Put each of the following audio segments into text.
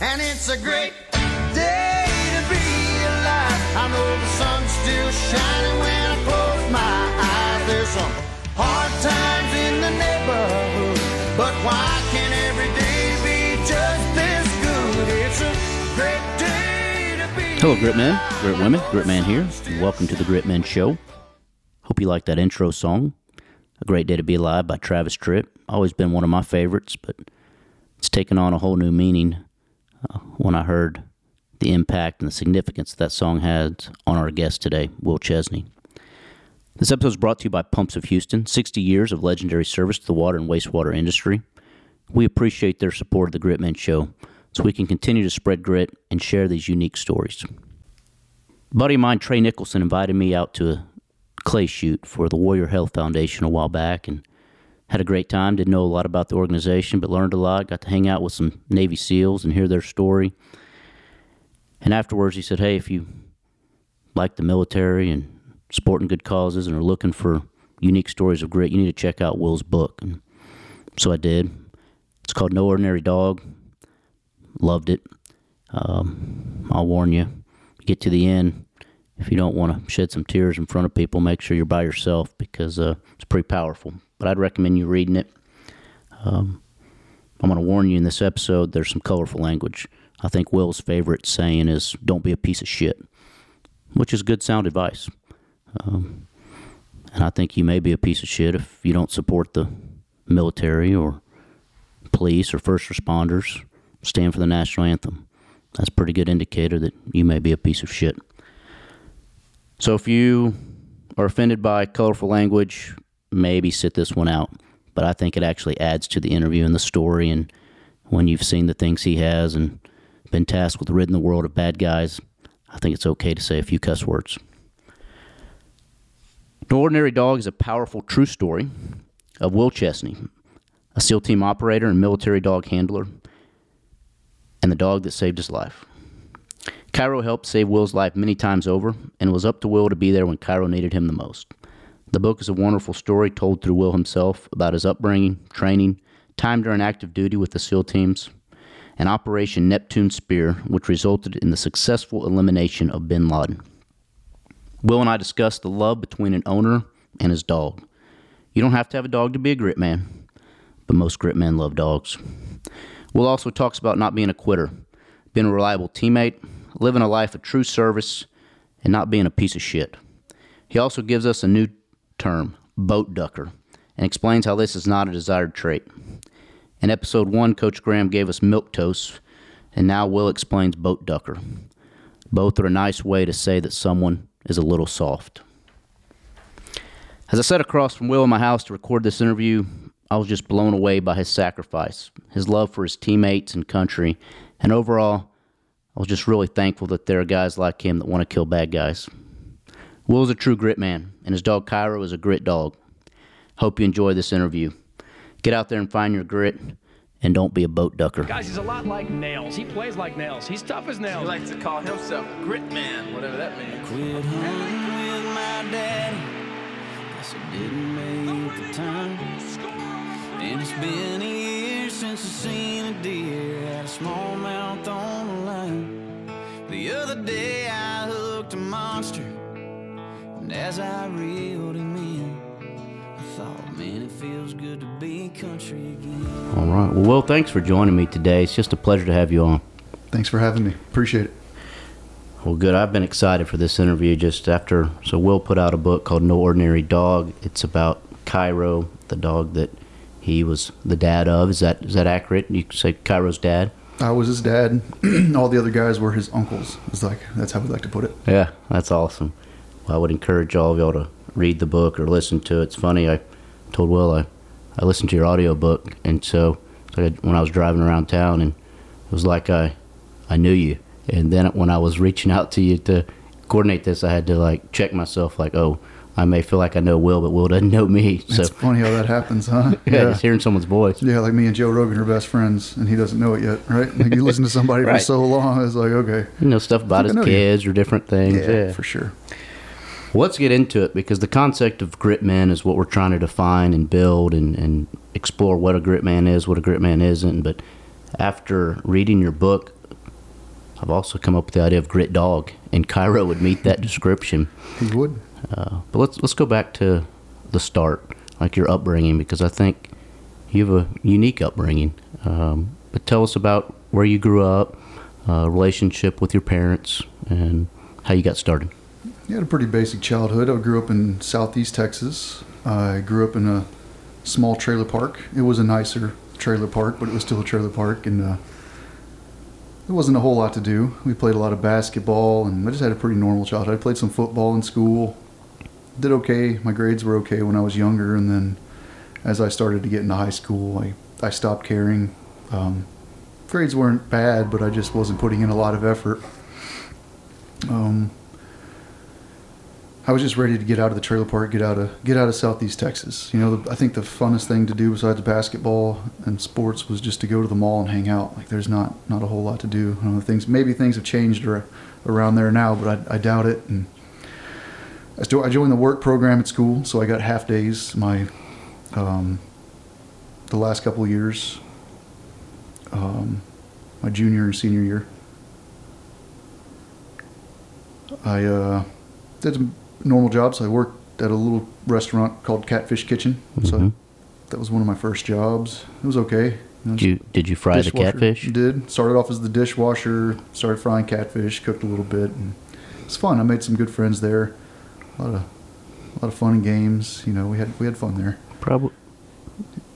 and it's a great day to be alive. I know the sun's still shining when I close my eyes. There's some hard times in the neighborhood, but why can't every day be just this good? It's a great day to be Hello, Grit Men, Grit Women, Grit Man here. Welcome to the Grit Men Show. Hope you like that intro song. A Great Day to Be Alive by Travis Tritt. Always been one of my favorites, but it's taken on a whole new meaning uh, when I heard the impact and the significance that song had on our guest today, Will Chesney. This episode is brought to you by Pumps of Houston, 60 years of legendary service to the water and wastewater industry. We appreciate their support of the Grit Men Show so we can continue to spread grit and share these unique stories. A buddy of mine, Trey Nicholson, invited me out to a clay shoot for the Warrior Health Foundation a while back and had a great time. Didn't know a lot about the organization, but learned a lot. Got to hang out with some Navy SEALs and hear their story. And afterwards, he said, Hey, if you like the military and supporting good causes and are looking for unique stories of grit, you need to check out Will's book. And so I did. It's called No Ordinary Dog. Loved it. Um, I'll warn you, get to the end. If you don't want to shed some tears in front of people, make sure you're by yourself because uh, it's pretty powerful. But I'd recommend you reading it. Um, I'm going to warn you in this episode, there's some colorful language. I think Will's favorite saying is, don't be a piece of shit, which is good sound advice. Um, and I think you may be a piece of shit if you don't support the military or police or first responders, stand for the national anthem. That's a pretty good indicator that you may be a piece of shit. So if you are offended by colorful language, maybe sit this one out. But I think it actually adds to the interview and the story. And when you've seen the things he has and been tasked with ridding the world of bad guys, I think it's okay to say a few cuss words. No Ordinary Dog is a powerful true story of Will Chesney, a SEAL team operator and military dog handler, and the dog that saved his life. Cairo helped save Will's life many times over, and it was up to Will to be there when Cairo needed him the most. The book is a wonderful story told through Will himself about his upbringing, training, time during active duty with the SEAL teams, and Operation Neptune Spear, which resulted in the successful elimination of bin Laden. Will and I discussed the love between an owner and his dog. You don't have to have a dog to be a grit man, but most grit men love dogs. Will also talks about not being a quitter, being a reliable teammate, living a life of true service, and not being a piece of shit. He also gives us a new term, boat ducker, and explains how this is not a desired trait. In episode one, Coach Graham gave us milquetoast, and now Will explains boat ducker. Both are a nice way to say that someone is a little soft. As I sat across from Will in my house to record this interview, I was just blown away by his sacrifice, his love for his teammates and country, and overall, I was just really thankful that there are guys like him that want to kill bad guys. Will is a true grit man, and his dog Cairo is a grit dog. Hope you enjoy this interview. Get out there and find your grit, and don't be a boat ducker. Guys, he's a lot like Nails. He plays like Nails. He's tough as Nails. He likes to call himself Grit Man, whatever that means. Quit hunting with my daddy. Guess I didn't make the time. And it's been a year since I seen a deer at a smallmouth on the line. The other day I hooked a monster, and as I reeled him in, I thought, man, it feels good to be country again. All right. Well, Will, thanks for joining me today. It's just a pleasure to have you on. Thanks for having me. Appreciate it. Well, good. I've been excited for this interview just after. So, Will put out a book called No Ordinary Dog. It's about Cairo, the dog that he was the dad of. Is that is that accurate? You say Cairo's dad. I was his dad. All the other guys were his uncles. It's like that's how we like to put it. Yeah, that's awesome. I would encourage all of y'all to read the book or listen to it. It's funny. I told Will I, I listened to your audio book, and so, so I, when I was driving around town, and it was like I, I knew you. And then when I was reaching out to you to coordinate this, I had to like check myself, like, oh, I may feel like I know Will, but Will doesn't know me. So It's funny how that happens, huh? yeah, just hearing someone's voice. Yeah, like me and Joe Rogan are best friends, and he doesn't know it yet, right? Like you listen to somebody Right. for so long, it's like, okay, You know stuff about I his know you. kids or different things. yeah, Yeah, for sure. Well, let's get into it because the concept of grit man is what we're trying to define and build and, and explore what a grit man is, what a grit man isn't. But after reading your book, I've also come up with the idea of grit dog, and Cairo would meet that description. He would. Uh, but let's let's go back to the start, like your upbringing, because I think you have a unique upbringing. Um, but tell us about where you grew up, uh, relationship with your parents, and how you got started. He had a pretty basic childhood. I grew up in southeast Texas. I grew up in a small trailer park. It was a nicer trailer park, but it was still a trailer park, and uh, there wasn't a whole lot to do. We played a lot of basketball, and I just had a pretty normal childhood. I played some football in school. Did okay. My grades were okay when I was younger, and then as I started to get into high school, I, I stopped caring. Um, grades weren't bad, but I just wasn't putting in a lot of effort. Um, I was just ready to get out of the trailer park, get out of get out of Southeast Texas. You know, the, I think the funnest thing to do besides basketball and sports was just to go to the mall and hang out. Like, there's not not a whole lot to do. Know, things maybe things have changed ar- around there now, but I, I doubt it. And I still I joined the work program at school, so I got half days. My um, the last couple of years, um, my junior and senior year. I uh, did some normal jobs. I worked at a little restaurant called Catfish Kitchen. So Mhm. that was one of my first jobs. It was okay. Did you did you fry the dishwasher. catfish? Did started off as the dishwasher. Started frying catfish. Cooked a little bit, and it's fun. I made some good friends there. A lot of a lot of fun and games. You know, we had we had fun there. Probably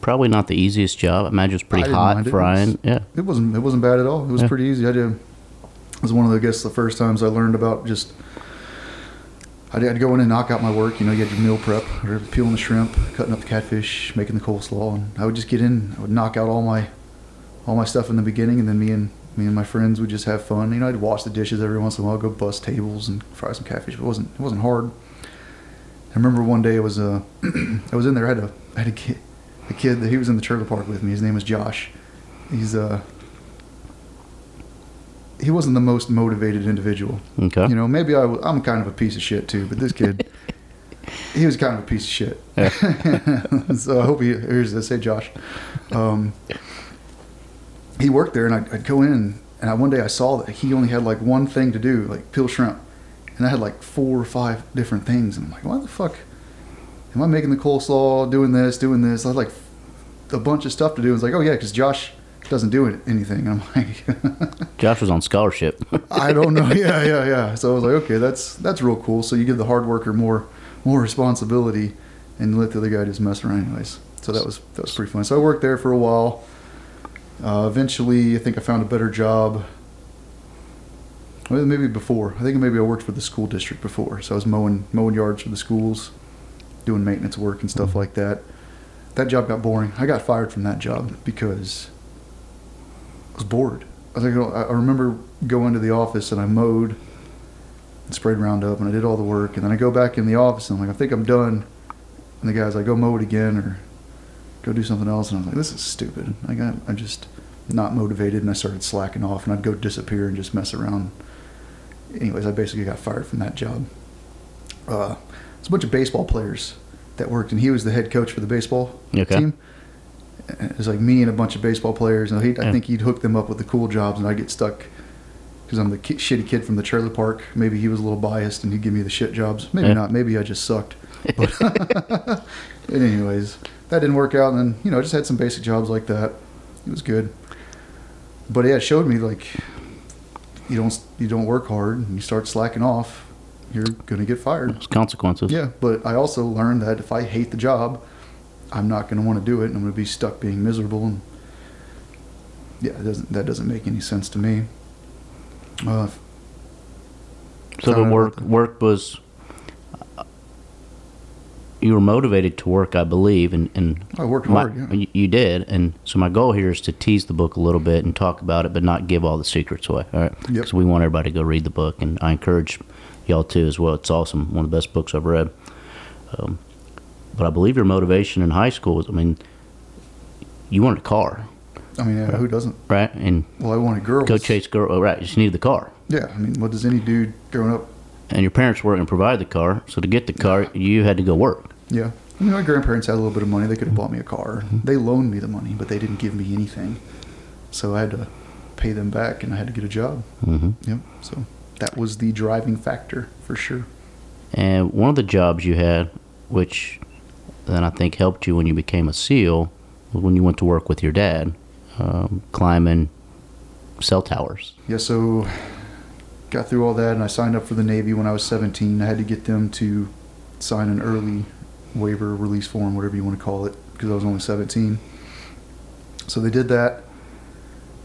probably not the easiest job. I imagine it's pretty hot mind it. Frying. was- yeah. It wasn't it wasn't bad at all. It was Yeah. pretty easy. I did. It was one of the I guess the first times I learned about just. I'd, I'd go in and knock out my work. You know, you had your meal prep, peeling the shrimp, cutting up the catfish, making the coleslaw, and I would just get in. I would knock out all my, all my stuff in the beginning, and then me and me and my friends would just have fun. You know, I'd wash the dishes every once in a while, go bust tables and fry some catfish. It wasn't it wasn't hard. I remember one day it was uh, I was in there. I had a I had a kid, a kid that he was in the trailer park with me. His name was Josh. He's uh he wasn't the most motivated individual. Okay. You know, maybe I'm kind of a piece of shit too, but this kid, he was kind of a piece of shit. so I hope he hears this. Hey, Josh. Um, he worked there, and I'd, I'd go in, and I, one day I saw that he only had like one thing to do, like peel shrimp, and I had like four or five different things, and I'm like, why the fuck am I making the coleslaw, doing this, doing this? I had like a bunch of stuff to do. It's like, oh yeah, because Josh doesn't do it, anything. And I'm like. Josh was on scholarship. I don't know. Yeah, yeah, yeah. So I was like, okay, that's that's real cool. So you give the hard worker more more responsibility, and let the other guy just mess around, anyways. So that was that was pretty fun. So I worked there for a while. Uh, eventually, I think I found a better job. Well, maybe before. I think maybe I worked for the school district before. So I was mowing mowing yards for the schools, doing maintenance work and stuff like that. That job got boring. I got fired from that job because was bored. I think I I remember going to the office and I mowed and sprayed Roundup and I did all the work and then I go back in the office and I'm like I think I'm done and the guy's like go mow it again or go do something else and I was like this is stupid. I got I'm just not motivated and I started slacking off and I'd go disappear and just mess around. Anyways, I basically got fired from that job. Uh, there's a bunch of baseball players that worked and he was the head coach for the baseball Okay. team. It was like me and a bunch of baseball players, and he, I Yeah. think he'd hook them up with the cool jobs, and I'd get stuck because I'm the ki- shitty kid from the trailer park. Maybe he was a little biased, and he'd give me the shit jobs. Maybe Yeah. not. Maybe I just sucked. But, but anyways, that didn't work out, and then you know, I just had some basic jobs like that. It was good, but yeah, it showed me like you don't you don't work hard, and you start slacking off, you're gonna get fired. There's consequences. Yeah, but I also learned that if I hate the job, I'm not going to want to do it, and I'm going to be stuck being miserable. And yeah, it doesn't that doesn't make any sense to me. Uh, So the work about work was you were motivated to work, I believe, and and I worked my- hard. Yeah. you- you did, and so my goal here is to tease the book a little bit and talk about it, but not give all the secrets away. All right, Yep. because we want everybody to go read the book, and I encourage y'all to as well. It's awesome, one of the best books I've read. Um, but I believe your motivation in high school was, I mean, you wanted a car, I mean, yeah, who doesn't? right? And Well, I wanted girls. go chase girl, oh, right? You just needed the car. Yeah, I mean, what does any dude growing up? and your parents weren't going to provide the car. So to get the car, you had to go work. Yeah, I mean, my grandparents had a little bit of money. They could have bought me a car. They loaned me the money, but they didn't give me anything. So I had to pay them back, and I had to get a job. hmm Yep. So that was the driving factor for sure. And one of the jobs you had, which then I think helped you when you became a SEAL, when you went to work with your dad, um, climbing cell towers. Yeah, so got through all that, and I signed up for the Navy when I was 17. I had to get them to sign an early waiver release form, whatever you want to call it, because I was only 17. So they did that.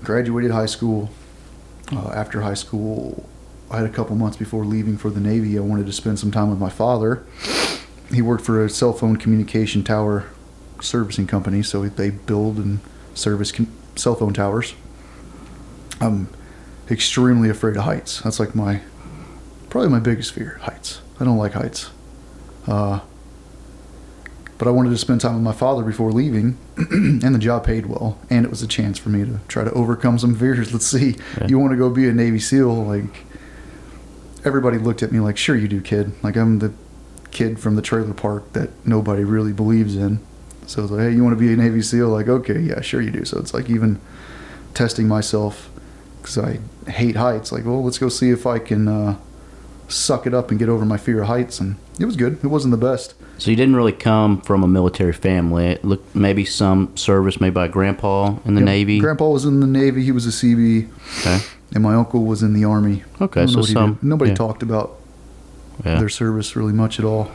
Graduated high school. Uh, after high school, I had a couple months before leaving for the Navy. I wanted to spend some time with my father. He worked for a cell phone communication tower servicing company, so they build and service com- cell phone towers. I'm extremely afraid of heights. That's like my probably my biggest fear. Heights. I don't like heights. Uh, but I wanted to spend time with my father before leaving, and the job paid well, and it was a chance for me to try to overcome some fears. Let's see, Yeah. you want to go be a Navy SEAL? Like everybody looked at me like, "Sure you do, kid." Like I'm the kid from the trailer park that nobody really believes in. So it's like, "Hey, you want to be a Navy SEAL?" Like, okay, yeah, sure you do. So it's like even testing myself because I hate heights. Like, well, let's go see if I can uh, suck it up and get over my fear of heights. And it was good. It wasn't the best. So you didn't really come from a military family. It looked maybe some service made by grandpa in the Yeah, Navy. Grandpa was in the Navy. He was a CB, Okay. and my uncle was in the Army. Okay, so know what he some- nobody yeah. talked about Yeah. their service really much at all.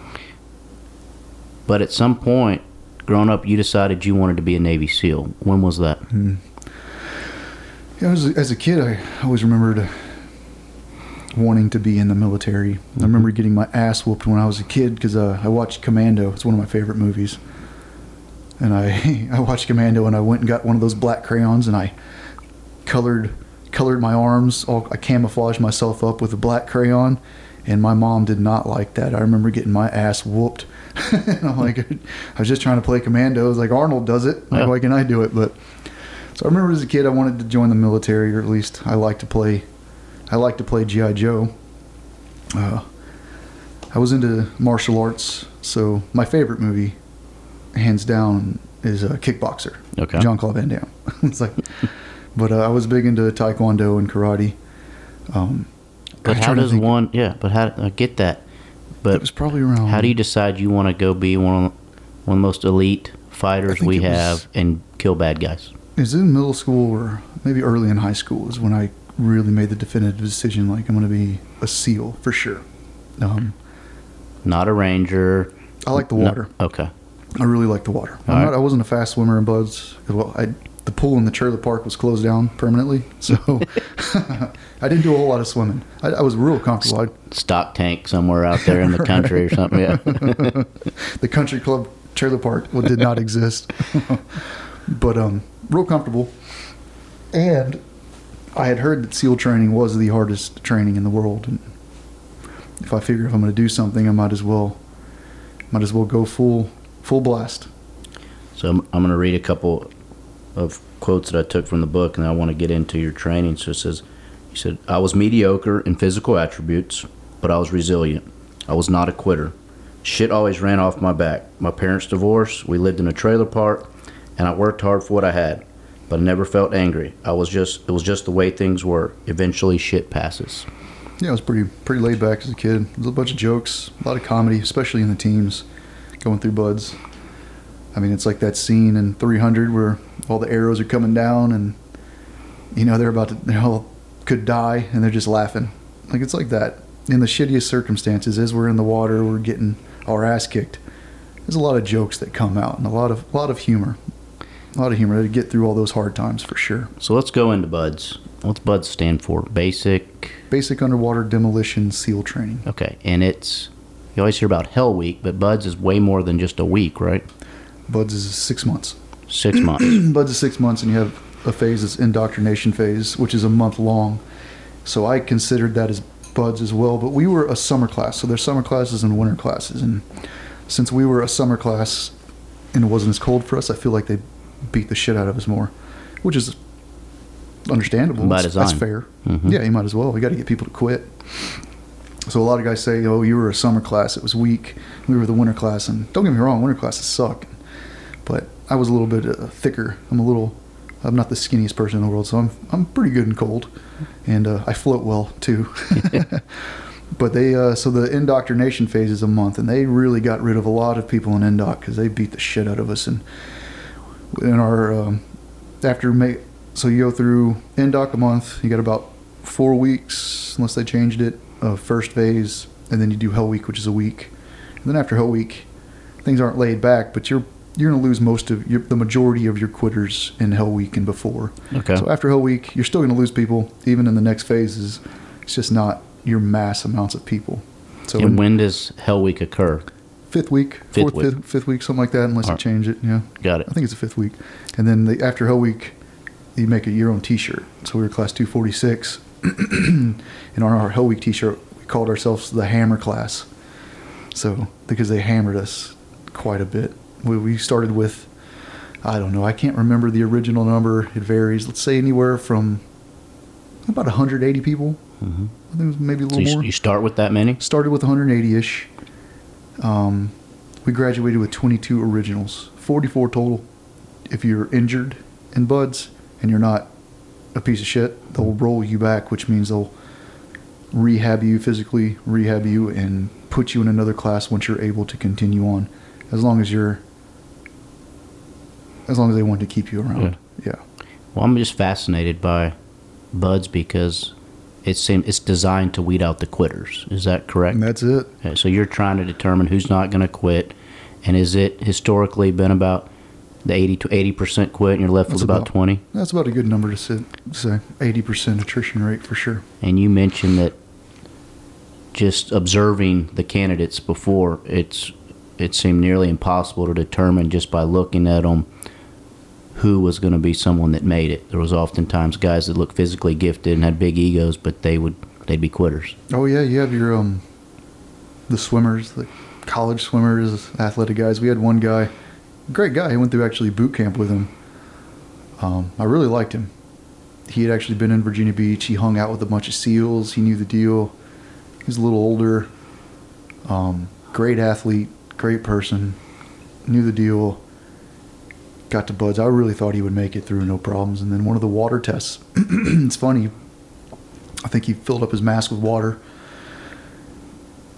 But at some point, growing up, you decided you wanted to be a Navy SEAL. When was that? Yeah, as a, as a kid, I always remembered wanting to be in the military. I remember getting my ass whooped when I was a kid because uh, I watched Commando. It's one of my favorite movies. And I I watched Commando and I went and got one of those black crayons and I colored colored my arms. All I camouflaged myself up with a black crayon. And my mom did not like that. I remember getting my ass whooped. and I'm like, I was just trying to play Commando. I was like, Arnold does it. Like, Yeah. why can I do it? But so I remember as a kid, I wanted to join the military, or at least I like to play. I like to play GI Joe. Uh, I was into martial arts, so my favorite movie, hands down, is uh, Kickboxer. Okay. John Claude Van Damme. it's like, but uh, I was big into Taekwondo and karate. Um, But how does one? Yeah, but how? I get that. But It was probably around. how do you decide you want to go be one of, one of the most elite fighters we it was- have and kill bad guys? Is it was in middle school or maybe early in high school is when I really made the definitive decision. Like I'm going to be a SEAL for sure. Um, Not a ranger. I like the No- water. okay. I really like the water. I'm All not, right. I wasn't a fast swimmer in BUD/S. Well, I, the pool in the trailer park was closed down permanently, so I didn't do a whole lot of swimming. I, I was real comfortable. Stock tank somewhere out there in the country or something. Yeah. the country club trailer park well, did not exist, but um, real comfortable. And I had heard that SEAL training was the hardest training in the world, and if I figure if I'm going to do something, I might as well, might as well go full full blast. So I'm, I'm going to read a couple of quotes that I took from the book, and I want to get into your training. So it says, he said I was mediocre in physical attributes, but I was resilient. I was not a quitter. Shit always ran off my back. My parents divorced. We lived in a trailer park, and I worked hard for what I had, but I never felt angry. I was just it was just the way things were. Eventually, shit passes. Yeah, I was pretty pretty laid back as a kid. There was a bunch of jokes, a lot of comedy, especially in the teams going through BUD/S. I mean, it's like that scene in 300 where all the arrows are coming down and you know they're about to they all could die and they're just laughing. Like it's like that in the shittiest circumstances as we're in the water, we're getting our ass kicked. There's a lot of jokes that come out and a lot of a lot of humor. A lot of humor to get through all those hard times for sure. So let's go into BUD/S. What's BUD/S stand for? Basic. Basic underwater demolition SEAL training. Okay, and it's you always hear about Hell Week, but BUD/S is way more than just a week, right? BUD/S is six months. Six months. BUD/S is six months, and you have a phase that's indoctrination phase, which is a month long. So I considered that as BUD/S as well. But we were a summer class, so there's summer classes and winter classes. And since we were a summer class and it wasn't as cold for us, I feel like they beat the shit out of us more, which is understandable. By That's- That's design. fair. Mhm. Yeah, you might as well. We got to get people to quit. So a lot of guys say, "Oh, you were a summer class; it was weak. We were the winter class." And don't get me wrong, winter classes suck. But I was a little bit uh, thicker. I'm a little I'm not the skinniest person in the world, so I'm I'm pretty good in cold, and uh, I float well too. but they uh, so the indoctrination phase is a month, and they really got rid of a lot of people in indoc because they beat the shit out of us. And in our um, after May, so you go through indoc a month, you got about four weeks unless they changed it of first phase, and then you do Hell Week, which is a week, and then after Hell Week, things aren't laid back, but you're you're going to lose most of your, the majority of your quitters in Hell Week and before. Okay. So after Hell Week, you're still going to lose people, even in the next phases. It's just not your mass amounts of people. So And in when does Hell Week occur? fifth week, Fifth fourth, week. Fifth, fifth week, something like that, unless you change it. Yeah, Got it. I think it's the fifth week. And then the, after Hell Week, you make a your own T-shirt. So we were class 246, and on our Hell Week T-shirt, we called ourselves the Hammer Class. So because they hammered us quite a bit, we, we started with, I don't know, I can't remember the original number. It varies. Let's say anywhere from about 180 people. Mm-hmm. I think it was maybe a So little you, more you start with that many? started with 180-ish. Um, we graduated with 22 originals, 44 total. If you're injured in BUD/S and you're not a piece of shit, they'll roll you back, which means they'll rehab you physically, rehab you, and put you in another class once you're able to continue on, as long as you're, as long as they want to keep you around. Yeah. Well, I'm just fascinated by BUD/S because it seems it's designed to weed out the quitters. Is that correct? And that's it. Okay, so you're trying to determine who's not going to quit, and is it historically been about the 80 to 80 percent quit, and you're left That's with about, about- 20? That's about a good number to sit, say. 80% attrition rate for sure. And you mentioned that just observing the candidates before, it's it seemed nearly impossible to determine just by looking at them who was going to be someone that made it. There was oftentimes guys that looked physically gifted and had big egos, but they would they'd be quitters. Oh yeah, you have your um, the swimmers, the college swimmers, athletic guys. We had one guy, great guy. He went through actually boot camp with him. Um, I really liked him. He had actually been in Virginia Beach. He hung out with a bunch of SEALs. He knew the deal. He was a little older. Um, great athlete, great person. Knew the deal. Got to BUD/S. I really thought he would make it through no problems. And then one of the water tests. it's funny. I think he filled up his mask with water.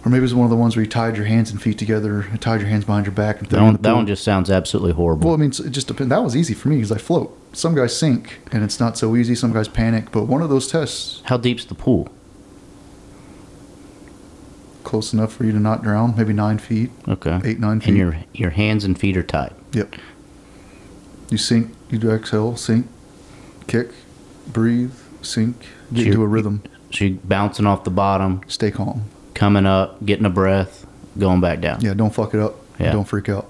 Or maybe it was one of the ones where you tied your hands and feet together, tied your hands behind your back, and That one, that one just sounds absolutely horrible. Well, I mean, it just depends. That was easy for me because I float. Some guys sink, and it's not so easy. Some guys panic. But one of those tests, How deep's the pool? close enough for you to not drown, maybe nine feet, Okay. eight, nine feet. And your your hands and feet are tied. Yep. You sink, you do exhale, sink, kick, breathe, sink, get So into a rhythm. So you're bouncing off the bottom, Stay calm. coming up, getting a breath, going back down. Yeah, don't fuck it up. Yeah. Don't freak out.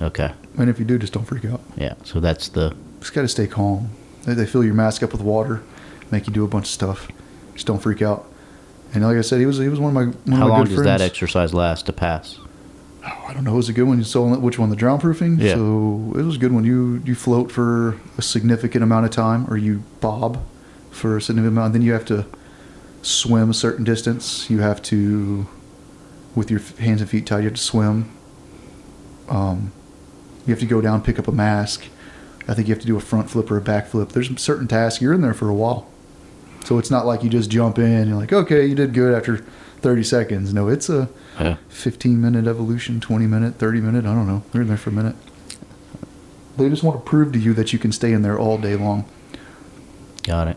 Okay. And if you do, just don't freak out. Yeah. So that's the Just got to stay calm. They, they fill your mask up with water, make you do a bunch of stuff. Just don't freak out. And like I said, he was he was one of my one how of my long does that exercise last to pass? Oh, I don't know. It was a good one. You saw which one, the drown proofing. Yeah. So it was a good one. You you float for a significant amount of time, or you bob for a significant amount. Then you have to swim a certain distance. You have to, with your hands and feet tied, you have to swim. Um, you have to go down, pick up a mask. I think you have to do a front flip or a back flip. There's certain tasks. You're in there for a while. So it's not like you just jump in. You're like, okay, you did good after 30 seconds. No, it's a Yeah. 15 minute evolution, 20 minute, 30 minute. I don't know. They're in there for a minute. They just want to prove to you that you can stay in there all day long. Got it.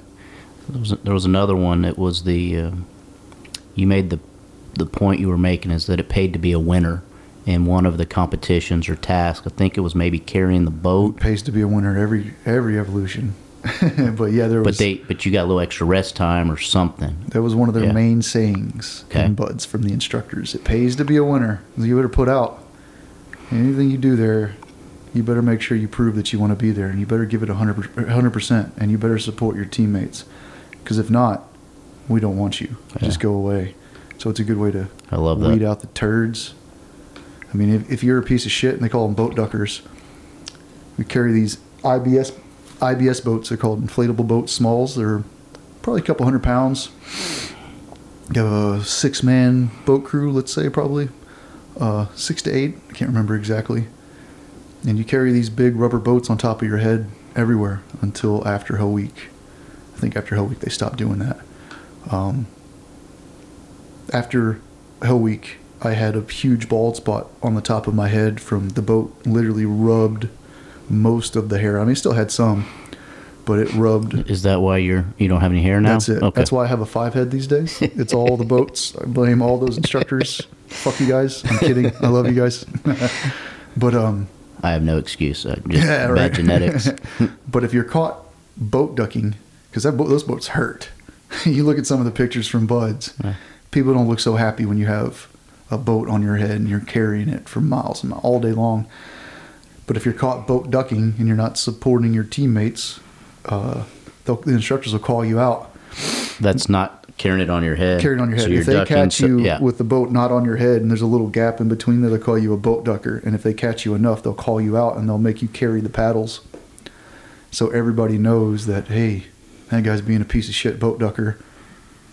There was, there was another one that was the um you made the the point you were making is that it paid to be a winner in one of the competitions or tasks. I think it was maybe carrying the boat, pays to be a winner every every evolution. but yeah, there but was they but you got a little extra rest time or something. that was one of their Yeah. main sayings Okay. in BUD/S from the instructors. It pays to be a winner. You better put out anything you do there. You better make sure you prove that you want to be there, and you better give it 100 percent, and you better support your teammates. Because if not, we don't want you. Just go away. So it's a good way to I love that. weed out the turds. I mean, if, if you're a piece of shit, and they call them boat duckers, we carry these IBS IBS boats. They're called inflatable boats, smalls. They're probably a couple hundred pounds. You have a six man boat crew, let's say, probably uh, six to eight. I can't remember exactly. And you carry these big rubber boats on top of your head, everywhere until after Hell Week. I think after Hell Week they stopped doing that. Um, after Hell Week, I had a huge bald spot on the top of my head from the boat. Literally rubbed most of the hair. I mean, still had some, but it rubbed. Is that why you're you don't have any hair now? That's it. Okay. That's why I have a five head these days. It's all the boats. I blame all those instructors. Fuck you guys. I'm kidding. I love you guys. but um, I have no excuse. I just Yeah, bad right. genetics. but if you're caught boat ducking, because that boat, those boats hurt. you look at some of the pictures from BUD/S. People don't look so happy when you have a boat on your head and you're carrying it for miles and miles, all day long. But if you're caught boat ducking and you're not supporting your teammates, uh, the instructors will call you out. That's not carrying it on your head. carried on your head. you're if they ducking, catch so- you yeah. with the boat not on your head and there's a little gap in between there, they'll call you a boat ducker. And if they catch you enough, they'll call you out and they'll make you carry the paddles. So everybody knows that, hey, that guy's being a piece of shit boat ducker.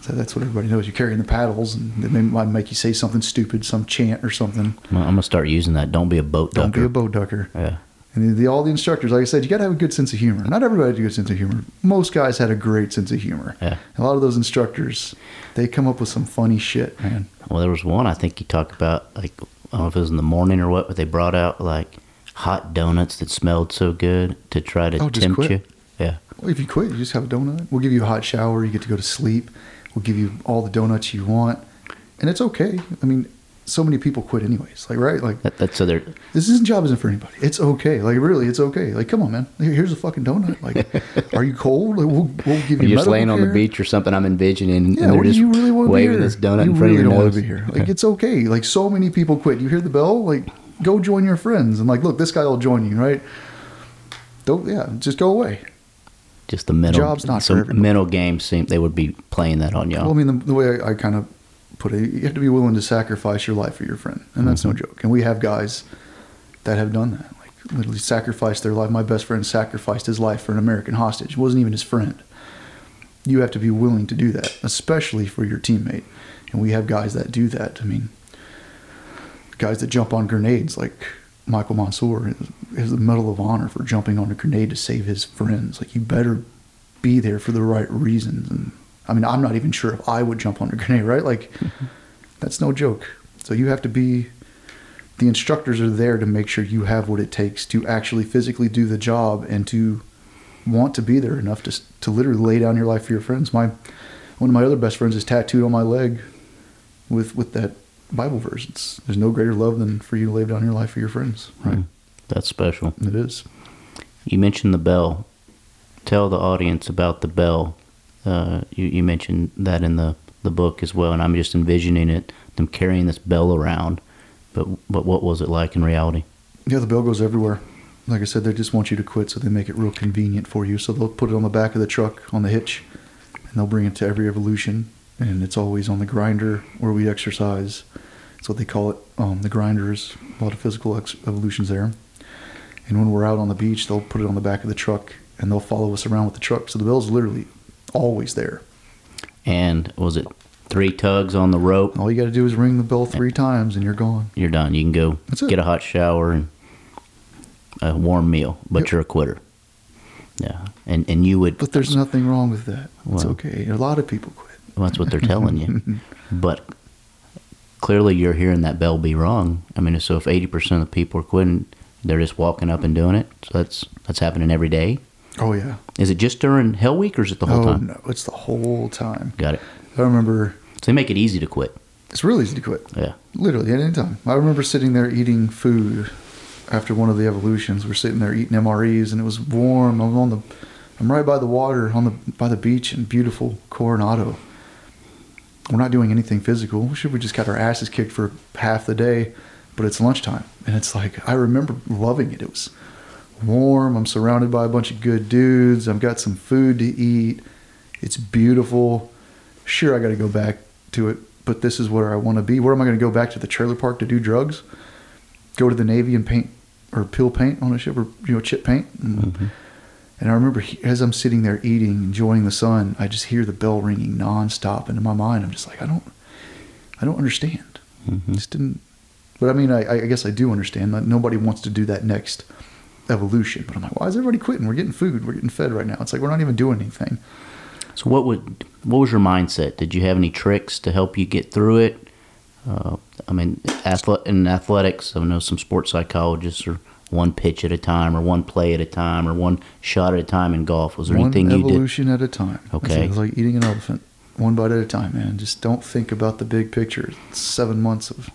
So that's what everybody knows. You're carrying the paddles and they might make you say something stupid, some chant or something. Well, I'm gonna start using that. Don't be a boat ducker. Don't ducker. be a boat ducker. Yeah. And the, all the instructors, like I said, you got to have a good sense of humor. Not everybody had a good sense of humor. Most guys had a great sense of humor. Yeah. A lot of those instructors, they come up with some funny shit, man. Well, there was one I think you talked about, like I don't know if it was in the morning or what, but they brought out like hot donuts that smelled so good to try to Oh, tempt you. Yeah. Well, if you quit, you just have a donut. We'll give you a hot shower. You get to go to sleep. We'll give you all the donuts you want, and it's okay. I mean, so many people quit anyways. Like, right? Like, That, that's so they're this isn't job isn't for anybody. It's okay. Like, really, it's okay. Like, come on, man. Here- Here's a fucking donut. Like, are you cold? Like, we'll, we'll give you. you're just laying on the beach or something. I'm envisioning, and Yeah, they're what do just you really want waving here? this donut you in front really of your don't nose. want to be here. Like, it's okay. Like, so many people quit. You hear the bell. Like, go join your friends and like, look, this guy will join you, right? Don't. Yeah, just go away. Just the mental Job's not so for everybody. mental games seem they would be playing that on y'all. Well, I mean, the, the way I, I kind of put it, you have to be willing to sacrifice your life for your friend, and that's no mm-hmm. joke. And we have guys that have done that, like literally sacrificed their life. My best friend sacrificed his life for an American hostage. It wasn't even his friend. You have to be willing to do that, especially for your teammate. And we have guys that do that. I mean, guys that jump on grenades, like Michael Monsoor, has the Medal of Honor for jumping on a grenade to save his friends. Like, you better be there for the right reasons. And I mean, I'm not even sure if I would jump on a grenade, right? Like, that's no joke. So you have to be. The instructors are there to make sure you have what it takes to actually physically do the job and to want to be there enough to to literally lay down your life for your friends. My one of my other best friends is tattooed on my leg with with that Bible verse. It's, there's no greater love than for you to lay down your life for your friends. Right? That's special. It is. You mentioned the bell. Tell the audience about the bell. Uh, you, you mentioned that in the, the book as well, and I'm just envisioning it them carrying this bell around. But but what was it like in reality? Yeah, the bell goes everywhere. Like I said, they just want you to quit, so they make it real convenient for you. So they'll put it on the back of the truck on the hitch, and they'll bring it to every evolution. And it's always on the grinder where we exercise. That's what they call it. Um, the grinders. A lot of physical ex- evolutions there. And when we're out on the beach, they'll put it on the back of the truck, and they'll follow us around with the truck. So the bell's literally always there. And was it three tugs on the rope? All you got to do is ring the bell three times, and you're gone. You're done. You can go get a hot shower and a warm meal, but Yep. you're a quitter. Yeah, and and you would. But there's nothing wrong with that. It's Well. okay. A lot of people quit. Well, that's what they're telling you. but clearly, you're hearing that bell be rung. I mean, so if 80% of the people are quitting, they're just walking up and doing it. So that's that's happening every day. Oh yeah. Is it just during Hell Week or is it the whole oh time? no, it's the whole time. Got it. I remember So they make it easy to quit. it's real easy to quit. Yeah. Literally at any time. I remember sitting there eating food after one of the evolutions. We're sitting there eating MREs and it was warm. I'm on the I'm right by the water on the by the beach in beautiful Coronado. We're not doing anything physical. We should we just got our asses kicked for half the day? But it's lunchtime. And it's like I remember loving it. It was warm. I'm surrounded by a bunch of good dudes. I've got some food to eat. It's beautiful. Sure, I got to go back to it, but this is where I want to be. Where am I going to go back to the trailer park to do drugs? Go to the Navy and paint or peel paint on a ship or you know chip paint. And, and I remember he- as I'm sitting there eating, enjoying the sun, I just hear the bell ringing nonstop, and in my mind, I'm just like, I don't, I don't understand. Just didn't. But I mean, I, I guess I do understand that nobody wants to do that next evolution. But I'm like, why is everybody quitting? We're getting food. We're getting fed right now. It's like we're not even doing anything. So what would what was your mindset? Did you have any tricks to help you get through it? Uh, I mean, athlete, in athletics, I know some sports psychologists are one pitch at a time, or one play at a time, or one shot at a time. In golf, was there one anything you did? evolution at a time. Okay. it. It's like eating an elephant, one bite at a time, man. Just don't think about the big picture. It's seven months of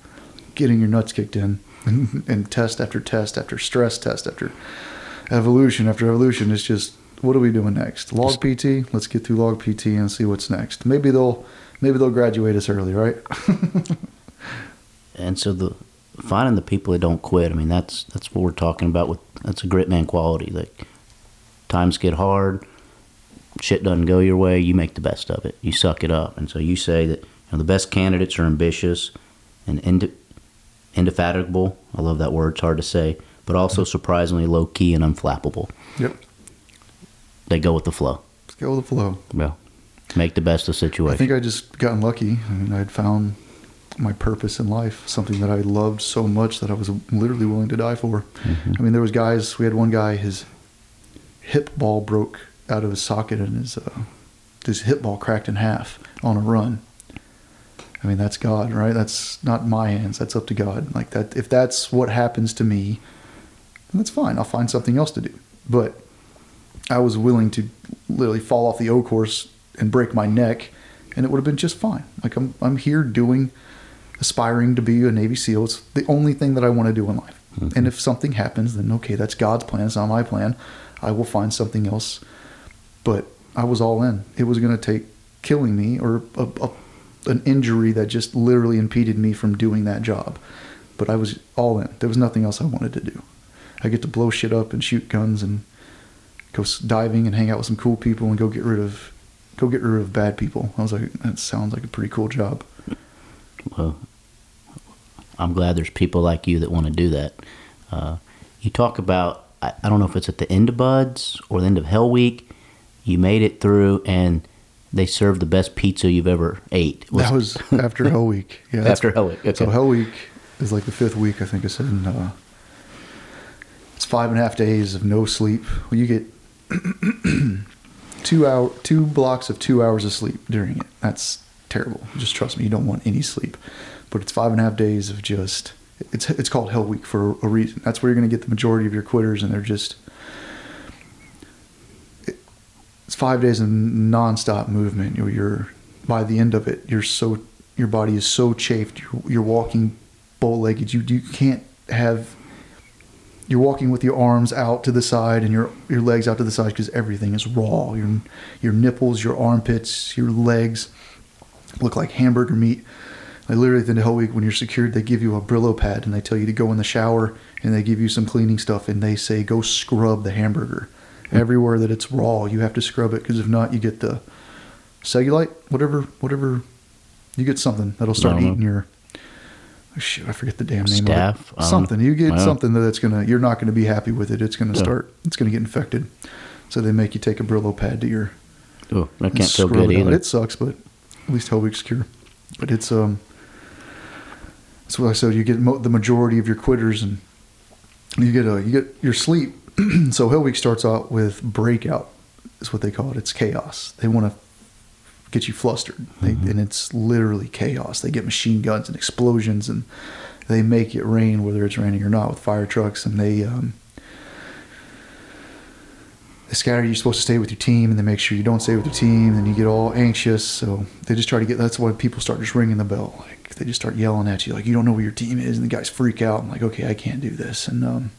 getting your nuts kicked in, and, and test after test after stress test after evolution after evolution. It's just what are we doing next? Log PT. Let's get through log PT and see what's next. Maybe they'll maybe they'll graduate us early, right? And so the finding the people that don't quit. I mean, that's that's what we're talking about. With that's a grit man quality. Like times get hard, shit doesn't go your way. You make the best of it. You suck it up. And so you say that you know, the best candidates are ambitious and inde- indefatigable. I love that word. It's hard to say, but also mm-hmm. surprisingly low key and unflappable. yep. They go with the flow. Let's go with the flow. Well, make the best of the situation. I think I just gotten lucky. I mean, I'd found my purpose in life, something that I loved so much that I was literally willing to die for. I mean, there was guys. We had one guy. His hip ball broke out of his socket, and his uh, his hip ball cracked in half on a run. I mean, that's God, right? That's not my hands. That's up to God. Like that. If that's what happens to me, then that's fine. I'll find something else to do. But I was willing to literally fall off the O course and break my neck, and it would have been just fine. Like I'm, I'm here doing, aspiring to be a Navy SEAL. It's the only thing that I want to do in life. Mm-hmm. And if something happens, then okay, that's God's plan. It's not my plan. I will find something else. But I was all in. It was going to take killing me or a, a, an injury that just literally impeded me from doing that job. But I was all in. There was nothing else I wanted to do. I get to blow shit up and shoot guns and go diving and hang out with some cool people and go get rid of go get rid of bad people. I was like, that sounds like a pretty cool job. Well, I'm glad there's people like you that want to do that. Uh, you talk about, I, I don't know if it's at the end of BUD/S or the end of Hell Week, you made it through and they served the best pizza you've ever ate. that was after Hell Week. Yeah, after Hell Week. Okay. So Hell Week is like the fifth week, I think I said. And, uh, it's five and a half days of no sleep. Well, you get two hour, two blocks of two hours of sleep during it. That's terrible. Just trust me, you don't want any sleep. But it's five and a half days of just. It's it's called Hell Week for a reason. That's where you're going to get the majority of your quitters, and they're just. It's five days of nonstop movement. You're, you're by the end of it, you're so your body is so chafed. You're, you're walking bow-legged. You you can't have. You're walking with your arms out to the side and your your legs out to the side because everything is raw. Your your nipples, your armpits, your legs look like hamburger meat. Like literally the whole Week, when you're secured, they give you a Brillo pad and they tell you to go in the shower and they give you some cleaning stuff and they say go scrub the hamburger. Everywhere that it's raw, you have to scrub it because if not, you get the cellulite, whatever, whatever. You get something that'll start don't know. eating your. Oh, shit, I forget the damn name Staph? of it. Something you get something that's gonna. You're not gonna be happy with it. It's gonna Yeah. start. It's gonna get infected. So they make you take a Brillo pad to your Oh, that can't feel scrub good it either. It sucks, but at least Hell Week's cure. But it's um. What I said. You get mo- the majority of your quitters, and you get a you get your sleep. so Hell Week starts out with breakout, is what they call it. It's chaos. They want to get you flustered, they, and it's literally chaos. They get machine guns and explosions, and they make it rain whether it's raining or not with fire trucks, and they um, scatter you. You're supposed to stay with your team, and they make sure you don't stay with your team. And you get all anxious. So they just try to get. That's why people start just ringing the bell. Like they just start yelling at you, like you don't know where your team is, and the guys freak out. I'm like, okay, I can't do this. And um,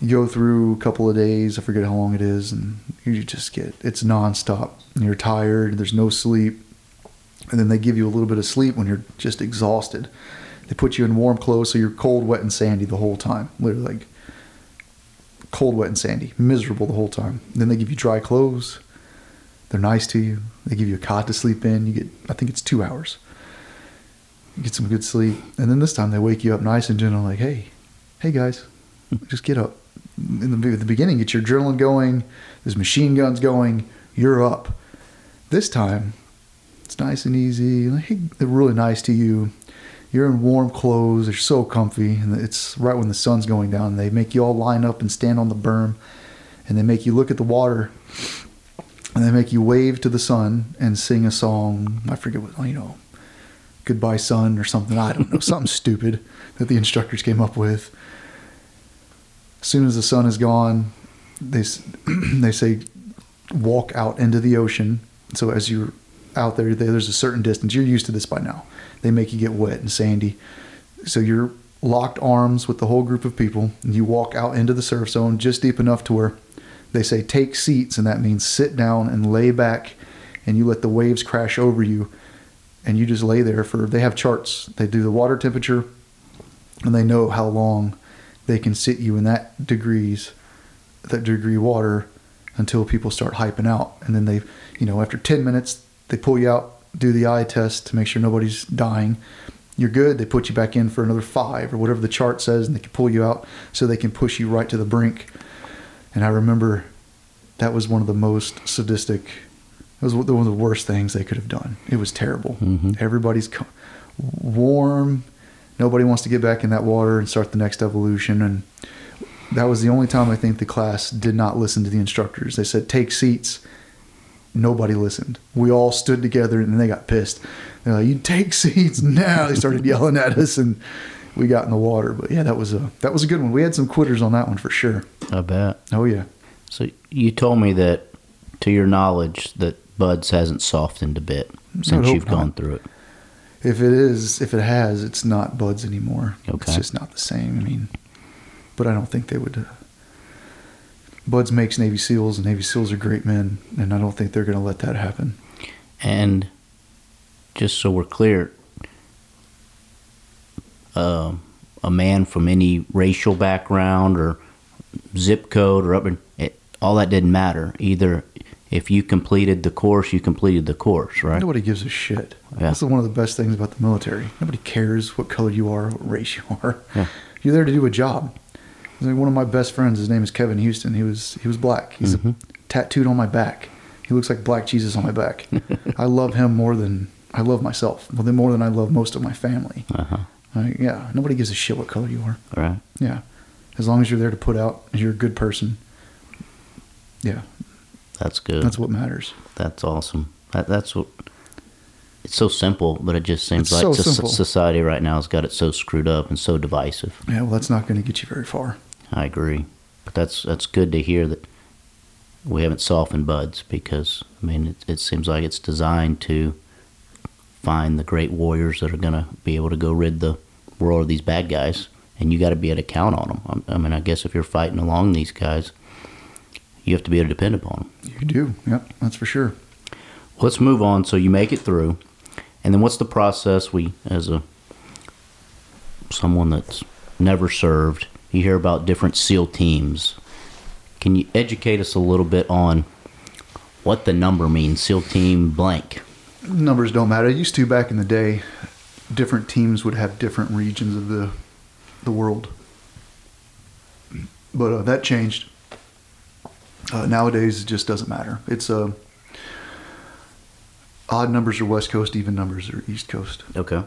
you go through a couple of days. I forget how long it is, and you just get it's nonstop. And you're tired. There's no sleep, and then they give you a little bit of sleep when you're just exhausted. They put you in warm clothes, so you're cold, wet, and sandy the whole time. Literally, like cold, wet, and sandy, miserable the whole time. Then they give you dry clothes. They're nice to you. They give you a cot to sleep in. You get, I think it's two hours. You get some good sleep, and then this time they wake you up nice and gentle, like, "Hey, hey guys, just get up." In the, at the beginning, get your adrenaline going. There's machine guns going. You're up. This time, it's nice and easy. Like, hey, they're really nice to you. You're in warm clothes. They're so comfy, and it's right when the sun's going down. They make you all line up and stand on the berm, and they make you look at the water, and they make you wave to the sun and sing a song. I forget what you know, "Goodbye Sun" or something. I don't know, something stupid that the instructors came up with. As soon as the sun is gone, they they say walk out into the ocean. So as you're out there, there- there's a certain distance. You're used to this by now. They make you get wet and sandy. So you're locked arms with the whole group of people, and you walk out into the surf zone just deep enough to where they say take seats, and that means sit down and lay back, and you let the waves crash over you, and you just lay there for. They have charts. They do the water temperature, and they know how long they can sit you in that degrees, that degree water, until people start hyping out, and then they, you know, after ten minutes they pull you out, do the eye test to make sure nobody's dying. You're good. They put you back in for another five or whatever the chart says, and they can pull you out so they can push you right to the brink. And I remember that was one of the most sadistic. It was one of the worst things they could have done. It was terrible. Mm-hmm. Everybody's co- warm. Nobody wants to get back in that water and start the next evolution. And that was the only time I think the class did not listen to the instructors. They said, take seats. Nobody listened. We all stood together and they got pissed. They're like, you take seats now. They started yelling at us and we got in the water. But yeah, that was a, that was a good one. We had some quitters on that one for sure. I bet. Oh yeah. So you told me that, to your knowledge, that BUD/S hasn't softened a bit since you've gone through it. If it is, if it has, it's not BUD/S anymore. Okay. It's just not the same. I mean, but I don't think they would. Uh, BUD/S makes Navy SEALs, and Navy SEALs are great men, and I don't think they're going to let that happen. And just so we're clear, um, a man from any racial background or zip code or up in, it, all that didn't matter. Either if you completed the course, you completed the course, right? Nobody gives a shit. Yeah. That's one of the best things about the military. Nobody cares what color you are, what race you are. Yeah. You're there to do a job. Like one of my best friends, his name is Kevin Houston. He was he was black. He's Mm-hmm. tattooed on my back. He looks like Black Jesus on my back. I love him more than I love myself. Well, then more than I love most of my family. Uh huh. Like, yeah, nobody gives a shit what color you are. All right. Yeah, as long as you're there to put out, you're a good person. Yeah, That's good. that's what matters. That's awesome. That, that's what. It's so simple, but it just seems It's like so soc- society right now has got it so screwed up and so divisive. Yeah, well, that's not going to get you very far. I agree, but that's that's good to hear that we haven't softened BUD/S because I mean it, it seems like it's designed to find the great warriors that are going to be able to go rid the world of these bad guys, and you got to be able to count on them. I, I mean, I guess if you're fighting along these guys, you have to be able to depend upon them. You do. Yep, that's for sure. Let's move on. So you make it through, and then what's the process? We, as a someone that's never served, you hear about different SEAL teams. Can you educate us a little bit on what the number means? SEAL team blank. Numbers don't matter. It used to back in the day. Different teams would have different regions of the the world, but uh, that changed. Uh, nowadays, it just doesn't matter. It's uh, odd numbers are West Coast, even numbers are East Coast. Okay.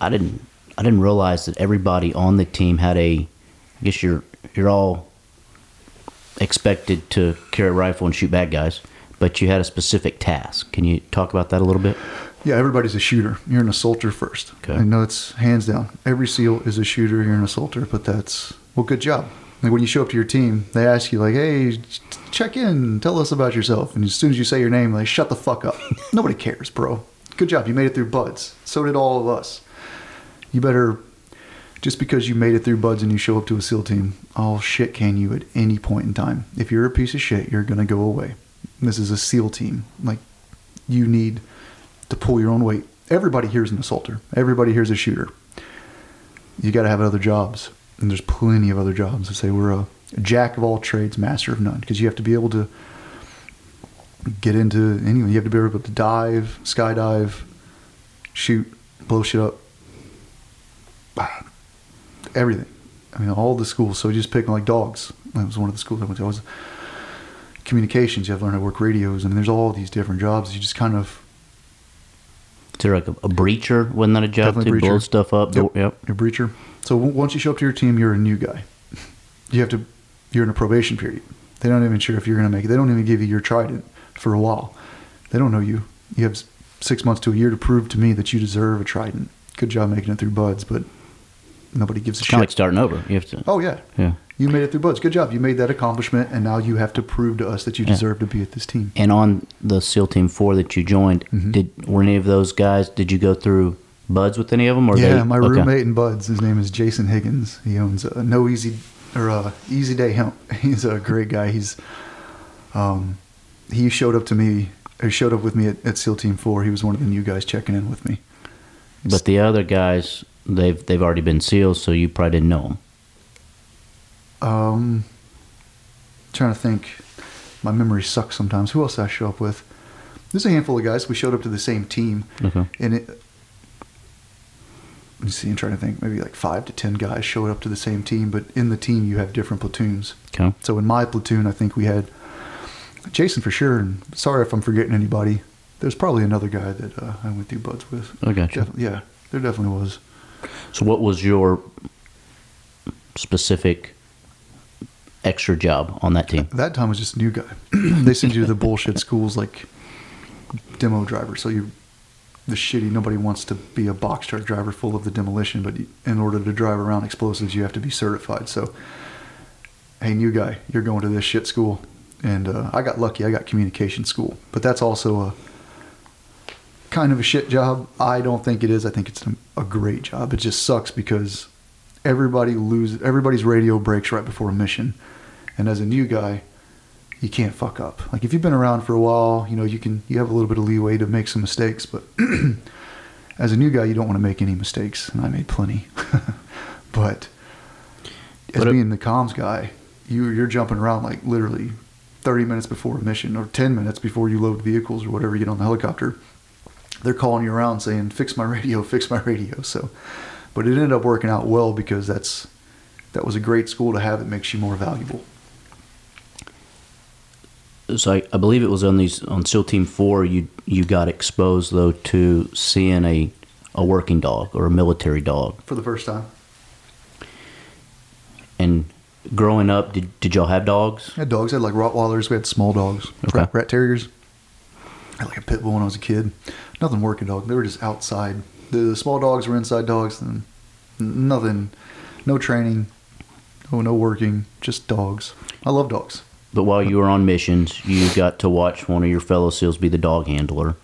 I didn't. I didn't realize that everybody on the team had a. I guess you're you're all expected to carry a rifle and shoot bad guys, but you had a specific task. Can you talk about that a little bit? Yeah, everybody's a shooter. You're an assaulter first. Okay. I know it's hands down. Every SEAL is a shooter. You're an assaulter, but that's well, good job. Like when you show up to your team, they ask you like, "Hey, check in. Tell us about yourself." And as soon as you say your name, like, "Shut the fuck up." Nobody cares, bro. Good job. You made it through BUD/S. So did all of us. You better just because you made it through BUD/S and you show up to a SEAL team, I'll shit can you at any point in time. If you're a piece of shit, you're gonna go away. This is a SEAL team. Like you need to pull your own weight. Everybody here's an assaulter. Everybody here's a shooter. You got to have other jobs, and there's plenty of other jobs. I say we're a, jack of all trades, master of none, because you have to be able to get into anything. You have to be able to dive, skydive, shoot, blow shit up, everything. I mean, all the schools. So you just pick like dogs. That was one of the schools I went to. I was communications. You have to learn how to work radios. I mean, there's all these different jobs. You just kind of Is there like a, a breacher? Wasn't that a job to breacher. blow stuff up? Yep. Yep. You're a breacher. So w- once you show up to your team, you're a new guy. You have to. You're in a probation period. They don't even sure if you're going to make it. They don't even give you your trident for a while. They don't know you. You have six months to a year to prove to me that you deserve a trident. Good job making it through BUD/S, but nobody gives a Kind of like shit. starting over. You have to. oh yeah, Yeah. you made it through BUD/S. Good job. You made that accomplishment, and now you have to prove to us that you Yeah. deserve to be at this team. And on the SEAL Team Four that you joined, Mm-hmm. did were any of those guys? Did you go through BUD/S with any of them? Or yeah, they, my okay. roommate in BUD/S, his name is Jason Higgins. He owns uh, No Easy or uh, Easy Day Hemp. He's a great guy. He's um, he showed up to me. He showed up with me at, at SEAL Team Four. He was one of the new guys checking in with me. But the other guys, they've they've already been sealed, so you probably didn't know them. Um, trying to think. My memory sucks sometimes. Who else did I show up with? There's a handful of guys. We showed up to the same team, Okay. and it. Let me see. I'm trying to think. Maybe like five to ten guys showed up to the same team, but in the team you have different platoons. Okay. So in my platoon, I think we had Jason for sure. And sorry if I'm forgetting anybody. There's probably another guy that uh, I went through BUD/S with. I gotcha. Defi- yeah, there definitely was. So what was your specific extra job on that team? That time was just new guy. they send you to the bullshit schools like demo driver. So you, the shitty. Nobody wants to be a box truck driver full of the demolition, but in order to drive around explosives, you have to be certified. So, hey, new guy, you're going to this shit school, and uh, I got lucky. I got communication school, but that's also a kind of a shit job. I don't think it is. I think it's a, a great job. It just sucks because everybody loses. Everybody's radio breaks right before a mission, and as a new guy, you can't fuck up. Like if you've been around for a while, you know you can you have a little bit of leeway to make some mistakes, but as a new guy, you don't want to make any mistakes, and I made plenty. but as But being the comms guy, you you're jumping around like literally 30 minutes before a mission or 10 minutes before you load vehicles or whatever you get on the helicopter. They're calling you around saying, "Fix my radio, fix my radio." So, but it ended up working out well because that's that was a great school to have. It makes you more valuable. So I, I believe it was on these on SEAL Team Four. You you got exposed though to seeing a a working dog or a military dog. for the first time. And growing up, did did y'all have dogs? I had dogs. I had like Rottweilers. We had small dogs. Okay. Rat, rat terriers. I had like a pit bull when I was a kid. Nothing working dog. They were just outside. The, the small dogs were inside dogs. And nothing. No training. No no working. Just dogs. I love dogs. But while you were on missions, you got to watch one of your fellow SEALs be the dog handler.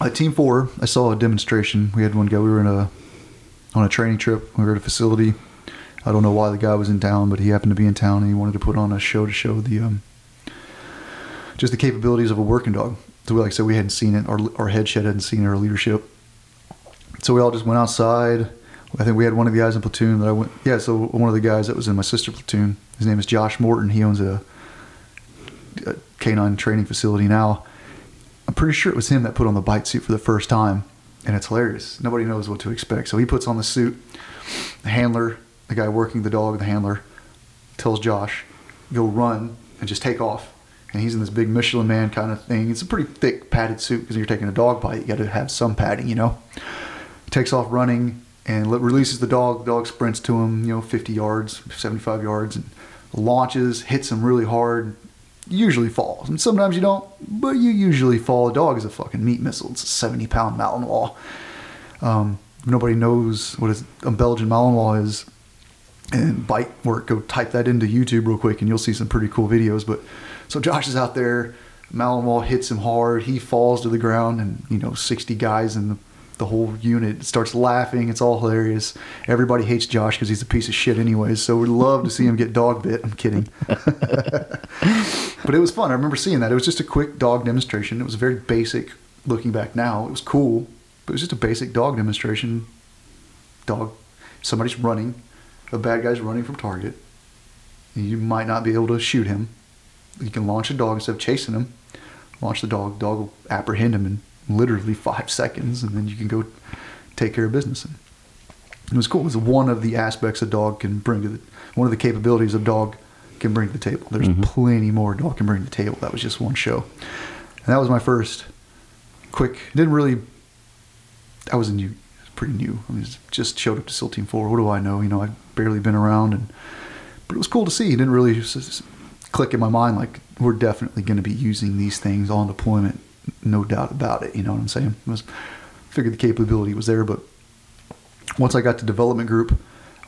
At Team Four, I saw a demonstration. We had one guy. We were in a on a training trip. We were at a facility. I don't know why the guy was in town, but he happened to be in town, and he wanted to put on a show to show the um, just the capabilities of a working dog. So, like I said, we hadn't seen it. Our our head shed hadn't seen. Our leadership. So we all just went outside. I think we had one of the guys in platoon that I went. Yeah, so one of the guys that was in my sister platoon. His name is Josh Morton. He owns a, a canine training facility now. I'm pretty sure it was him that put on the bite suit for the first time, and it's hilarious. Nobody knows what to expect. So he puts on the suit. The handler, the guy working the dog, the handler, tells Josh, "Go run and just take off." And he's in this big Michelin Man kind of thing. It's a pretty thick padded suit because you're taking a dog bite. You got to have some padding, you know. Takes off running and le- releases the dog. The dog sprints to him, you know, 50 yards, 75 yards, and launches, hits him really hard, usually falls. And sometimes you don't, but you usually fall. A dog is a fucking meat missile. It's a 70 pound Malinois. Um, nobody knows what a Belgian Malinois is and bite work, go type that into YouTube real quick and you'll see some pretty cool videos. But so Josh is out there, Malinois hits him hard, he falls to the ground, and you know, 60 guys in the, the whole unit starts laughing. It's all hilarious. Everybody hates Josh because he's a piece of shit, anyways. So we'd love to see him get dog bit. I'm kidding. but it was fun. I remember seeing that. It was just a quick dog demonstration. It was very basic. Looking back now, it was cool, but it was just a basic dog demonstration. Dog, somebody's running, a bad guy's running from target. You might not be able to shoot him. You can launch a dog instead of chasing him. Launch the dog. Dog will apprehend him in literally five seconds, and then you can go take care of business. And it was cool. It was one of the aspects a dog can bring to the, one of the capabilities a dog can bring to the table. There's mm-hmm. plenty more a dog can bring to the table. That was just one show, and that was my first quick. Didn't really I was a new, pretty new. I mean, just showed up to SEAL Team Four. What do I know? You know, I'd barely been around, and but it was cool to see. It didn't really click in my mind like we're definitely going to be using these things on deployment, no doubt about it. You know what I'm saying? It was figured the capability was there, but once I got to development group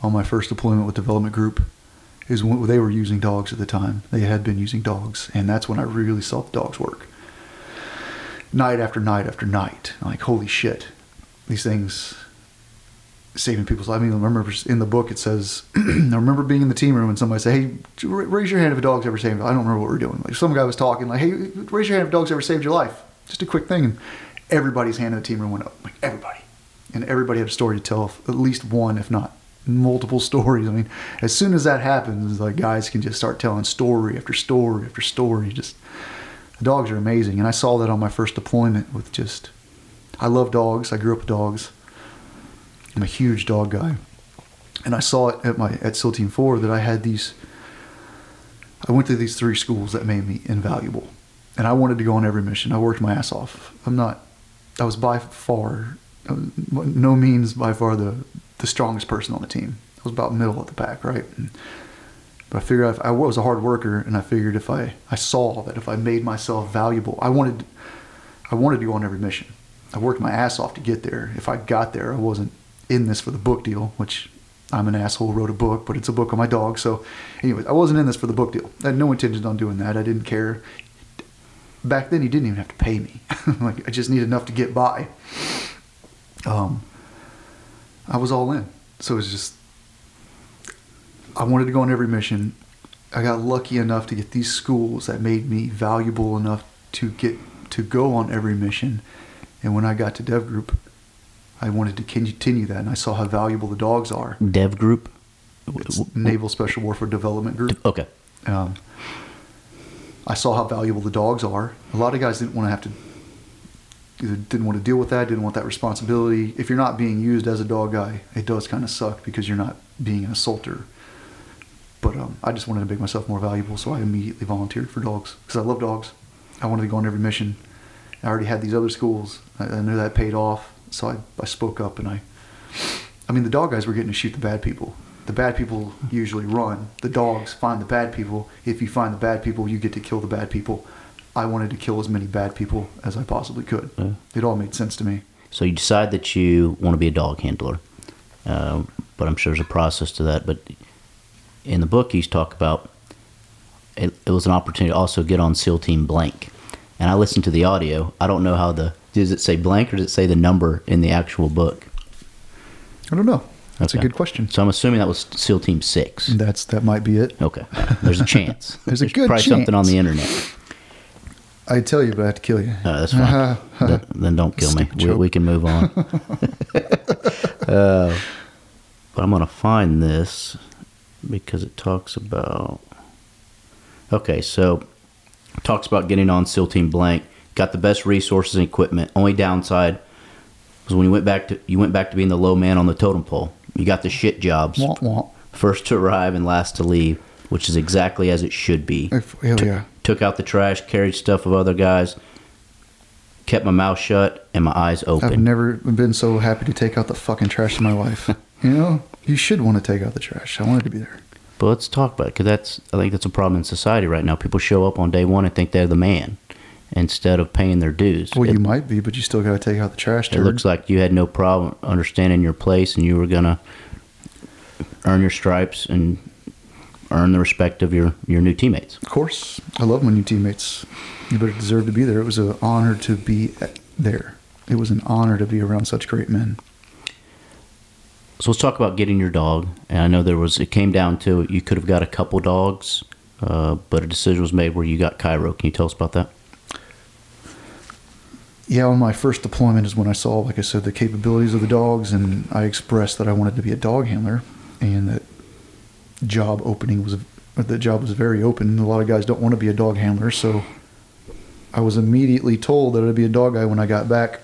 on my first deployment with development group is when they were using dogs at the time. They had been using dogs, and that's when I really saw the dogs work. Night after night after night, like holy shit, these things saving people's lives. I mean, I remember in the book it says, I remember being in the team room and somebody say, "Hey, raise your hand if a dog's ever saved." I don't remember what we are doing. Like some guy was talking, like, "Hey, raise your hand if a dog's ever saved your life." Just a quick thing, and everybody's hand in the team room went up. Like everybody, and everybody had a story to tell, at least one, if not multiple stories. I mean, as soon as that happens, like guys can just start telling story after story after story. Just the dogs are amazing, and I saw that on my first deployment with just. I love dogs. I grew up with dogs. I'm a huge dog guy, and I saw it at my at SEAL Team Four that I had these. I went to these three schools that made me invaluable, and I wanted to go on every mission. I worked my ass off. I'm not. I was by far, no means by far the the strongest person on the team. I was about middle of the pack, right? And, but I figured I was a hard worker, and I figured if I I saw that if I made myself valuable, I wanted I wanted to go on every mission. I worked my ass off to get there. If I got there, I wasn't in this for the book deal, which I'm an asshole, wrote a book, but it's a book on my dog. So, anyways, I wasn't in this for the book deal. I had no intentions on doing that. I didn't care. Back then, he didn't even have to pay me. like, I just needed enough to get by. Um, I was all in. So it was just, I wanted to go on every mission. I got lucky enough to get these schools that made me valuable enough to get to go on every mission. And when I got to Dev Group, I wanted to continue that, and I saw how valuable the dogs are. Dev group. It's Naval Special Warfare Development Group. Okay. Um, I saw how valuable the dogs are. A lot of guys didn't want to have to, either didn't want to deal with that, didn't want that responsibility. If you're not being used as a dog guy, it does kind of suck because you're not being an assaulter. But um, I just wanted to make myself more valuable, so I immediately volunteered for dogs because I love dogs. I wanted to go on every mission. I already had these other schools. I, I knew that paid off, so I, I spoke up and I. I mean, the dog guys were getting to shoot the bad people. The bad people usually run. The dogs find the bad people. If you find the bad people, you get to kill the bad people. I wanted to kill as many bad people as I possibly could. It all made sense to me. So you decide that you want to be a dog handler, um, but I'm sure there's a process to that. But in the book, you talk about it, it was an opportunity to also get on SEAL Team Blank, and I listened to the audio. I don't know how the does it say blank or does it say the number in the actual book? I don't know. That's Okay. a good question. So I'm assuming that was SEAL Team Six. That's that might be it. Okay, there's a chance. There's a good chance. probably something on the internet. I'd tell you, but I have to kill you. Uh, that's fine. Th- then don't kill me. We, we can move on. uh, but I'm going to find this because it talks about. Okay, so talks about getting on SEAL Team Blank. Got the best resources and equipment. Only downside was when you went back to you went back to being the low man on the totem pole. You got the shit jobs. Womp womp. First to arrive and last to leave, which is exactly as it should be If- Hell took, yeah. took out the trash, carried stuff of other guys, kept my mouth shut and my eyes open. I've never been so happy to take out the fucking trash in my life. you know, you should want to take out the trash. I wanted to be there. but let's talk about it because that's I think that's a problem in society right now. People show up on day one and think they're the man instead of paying their dues. Well, it, you might be, but you still got to take out the trash. it turd. looks like you had no problem understanding your place and you were gonna earn your stripes and earn the respect of your your new teammates. Of course, I love my new teammates. You better deserve to be there. It was an honor to be there. It was an honor to be around such great men. So let's talk about getting your dog. And I know there was it came down to you could have got a couple dogs, uh, but a decision was made where you got Cairo. Can you tell us about that? Yeah, on my first deployment is when I saw, like I said, the capabilities of the dogs, and I expressed that I wanted to be a dog handler, and that job opening was the job was very open. A lot of guys don't want to be a dog handler, so I was immediately told that I'd be a dog guy when I got back.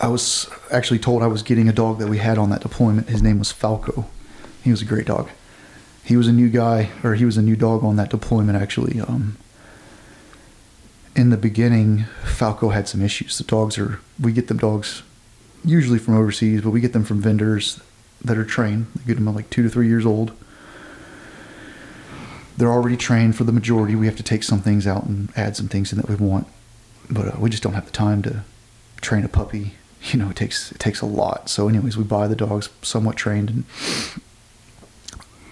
I was actually told I was getting a dog that we had on that deployment. His name was Falco. He was a great dog. He was a new guy, or he was a new dog on that deployment actually. Um, in the beginning, Falco had some issues. The dogs are, we get them dogs usually from overseas, but we get them from vendors that are trained. We get them at like two to three years old. They're already trained for the majority. We have to take some things out and add some things in that we want, but uh, we just don't have the time to train a puppy. You know, it takes it takes a lot. So, anyways, we buy the dogs somewhat trained, and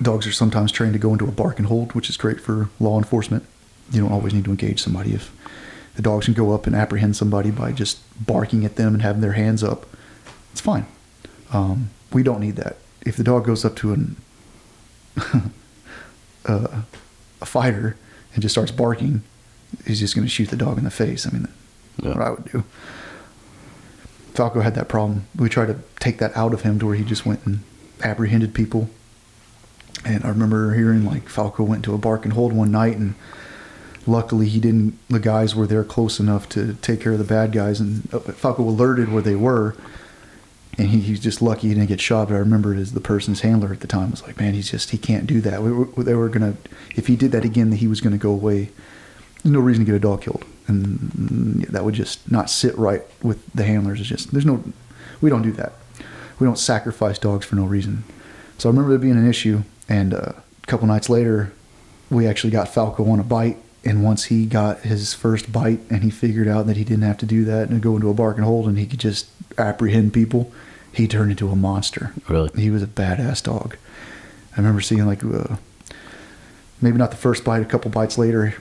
dogs are sometimes trained to go into a bark and hold, which is great for law enforcement. You don't always need to engage somebody if the dogs can go up and apprehend somebody by just barking at them and having their hands up. It's fine. Um, we don't need that. If the dog goes up to an uh, a fighter and just starts barking, he's just going to shoot the dog in the face. I mean, Yeah. what I would do. Falco had that problem. We tried to take that out of him to where he just went and apprehended people. And I remember hearing like Falco went to a bark and hold one night, and luckily he didn't. The guys were there close enough to take care of the bad guys, and uh, Falco alerted where they were, and he, he's just lucky he didn't get shot. But I remember it as the person's handler at the time was like, "Man, he's just he can't do that." We were, they were gonna if he did that again, he was gonna go away. There's no reason to get a dog killed, and that would just not sit right with the handlers. It's just there's no, we don't do that. We don't sacrifice dogs for no reason. So I remember there being an issue, and uh, a couple nights later, we actually got Falco on a bite. And once he got his first bite, and he figured out that he didn't have to do that and go into a bark and hold, and he could just apprehend people, he turned into a monster. Really? He was a badass dog. I remember seeing like uh, maybe not the first bite, a couple bites later,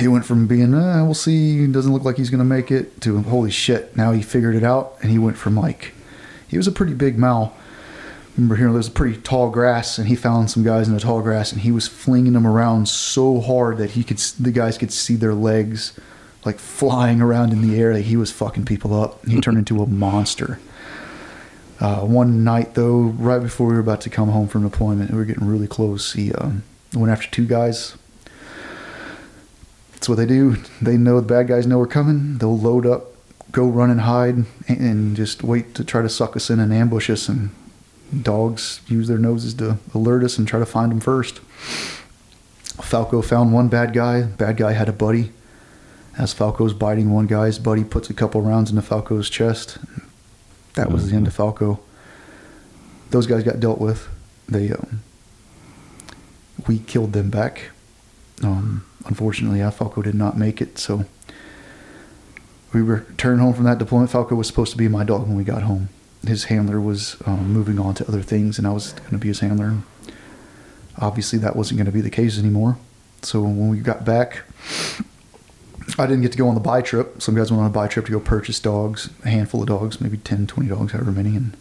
he went from being uh, we'll see, doesn't look like he's gonna make it to holy shit. Now he figured it out, and he went from like he was a pretty big mal. Remember here, there was a pretty tall grass, and he found some guys in the tall grass, and he was flinging them around so hard that he could, the guys could see their legs like flying around in the air. Like he was fucking people up. He turned into a monster. Uh, one night though, right before we were about to come home from deployment, we were getting really close. He um, went after two guys. That's what they do. They know the bad guys know we're coming. They'll load up, go run and hide, and just wait to try to suck us in and ambush us. And dogs use their noses to alert us and try to find them first. Falco found one bad guy. Bad guy had a buddy. As Falco's biting one guy's buddy puts a couple rounds into Falco's chest. That was the end of Falco. Those guys got dealt with. They um, we killed them back. Um, unfortunately, Falco did not make it. So we returned home from that deployment. Falco was supposed to be my dog when we got home. His handler was um, moving on to other things, and I was going to be his handler. Obviously, that wasn't going to be the case anymore. So when we got back, I didn't get to go on the buy trip. Some guys went on a buy trip to go purchase dogs, a handful of dogs, maybe 10, 20 dogs, however many. And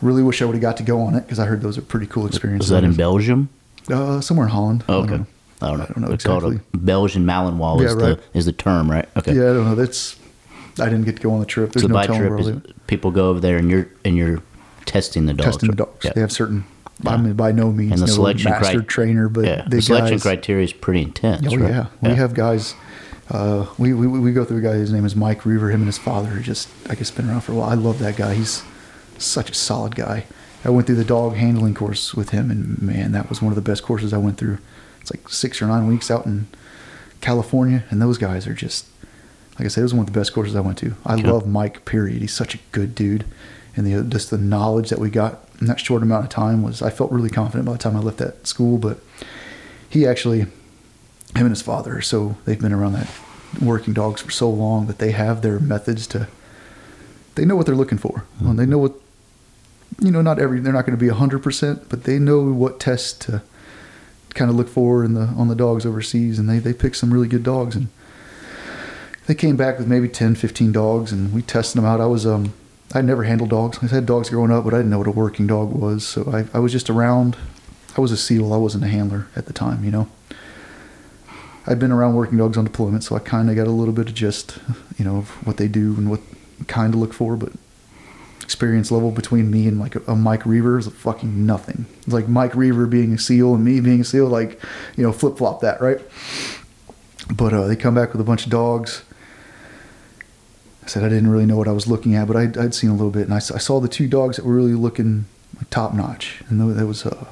really wish I would have got to go on it because I heard those are pretty cool experiences. Was that in Belgium? Uh, somewhere in Holland. I Oh, don't okay. know. I don't know. I don't know It's called a exactly. Belgian Malinois is, Yeah, right. the, is the term, right? Okay. Yeah, I don't know. That's I didn't get to go on the trip. There's so no by telling trip where is I'll leave it. people go over there and you're and you're testing the dogs. testing the dogs. Yeah. They have certain. I mean, by no means and the no selection master cri- trainer, but yeah, the, the selection guys, criteria is pretty intense. Oh right? yeah, we have guys. Uh, we, we we go through a guy. His name is Mike Reaver. Him and his father are just I guess been around for a while. I love that guy. He's such a solid guy. I went through the dog handling course with him, and man, that was one of the best courses I went through. It's like six or nine weeks out in California, and those guys are just like I said. It was one of the best courses I went to. I Yeah. love Mike. Period. He's such a good dude, and the just the knowledge that we got in that short amount of time was. I felt really confident by the time I left that school, but he actually him and his father so they've been around that working dogs for so long that they have their methods to they know what they're looking for Well, they know what you know not every they're not going to be 100% but they know what tests to kind of look for in the on the dogs overseas and they they pick some really good dogs and they came back with maybe 10 15 dogs and we tested them out i was um i never handled dogs i had dogs growing up but i didn't know what a working dog was so i, I was just around i was a seal i wasn't a handler at the time you know I'd been around working dogs on deployment, so I kind of got a little bit of just, you know, of what they do and what kind of look for. But experience level between me and like a, a Mike Reaver is fucking nothing. It's like Mike Reaver being a SEAL and me being a SEAL, like you know, flip flop that, right? But uh, they come back with a bunch of dogs. I said I didn't really know what I was looking at, but I'd, I'd seen a little bit, and I saw the two dogs that were really looking top notch, and there was a,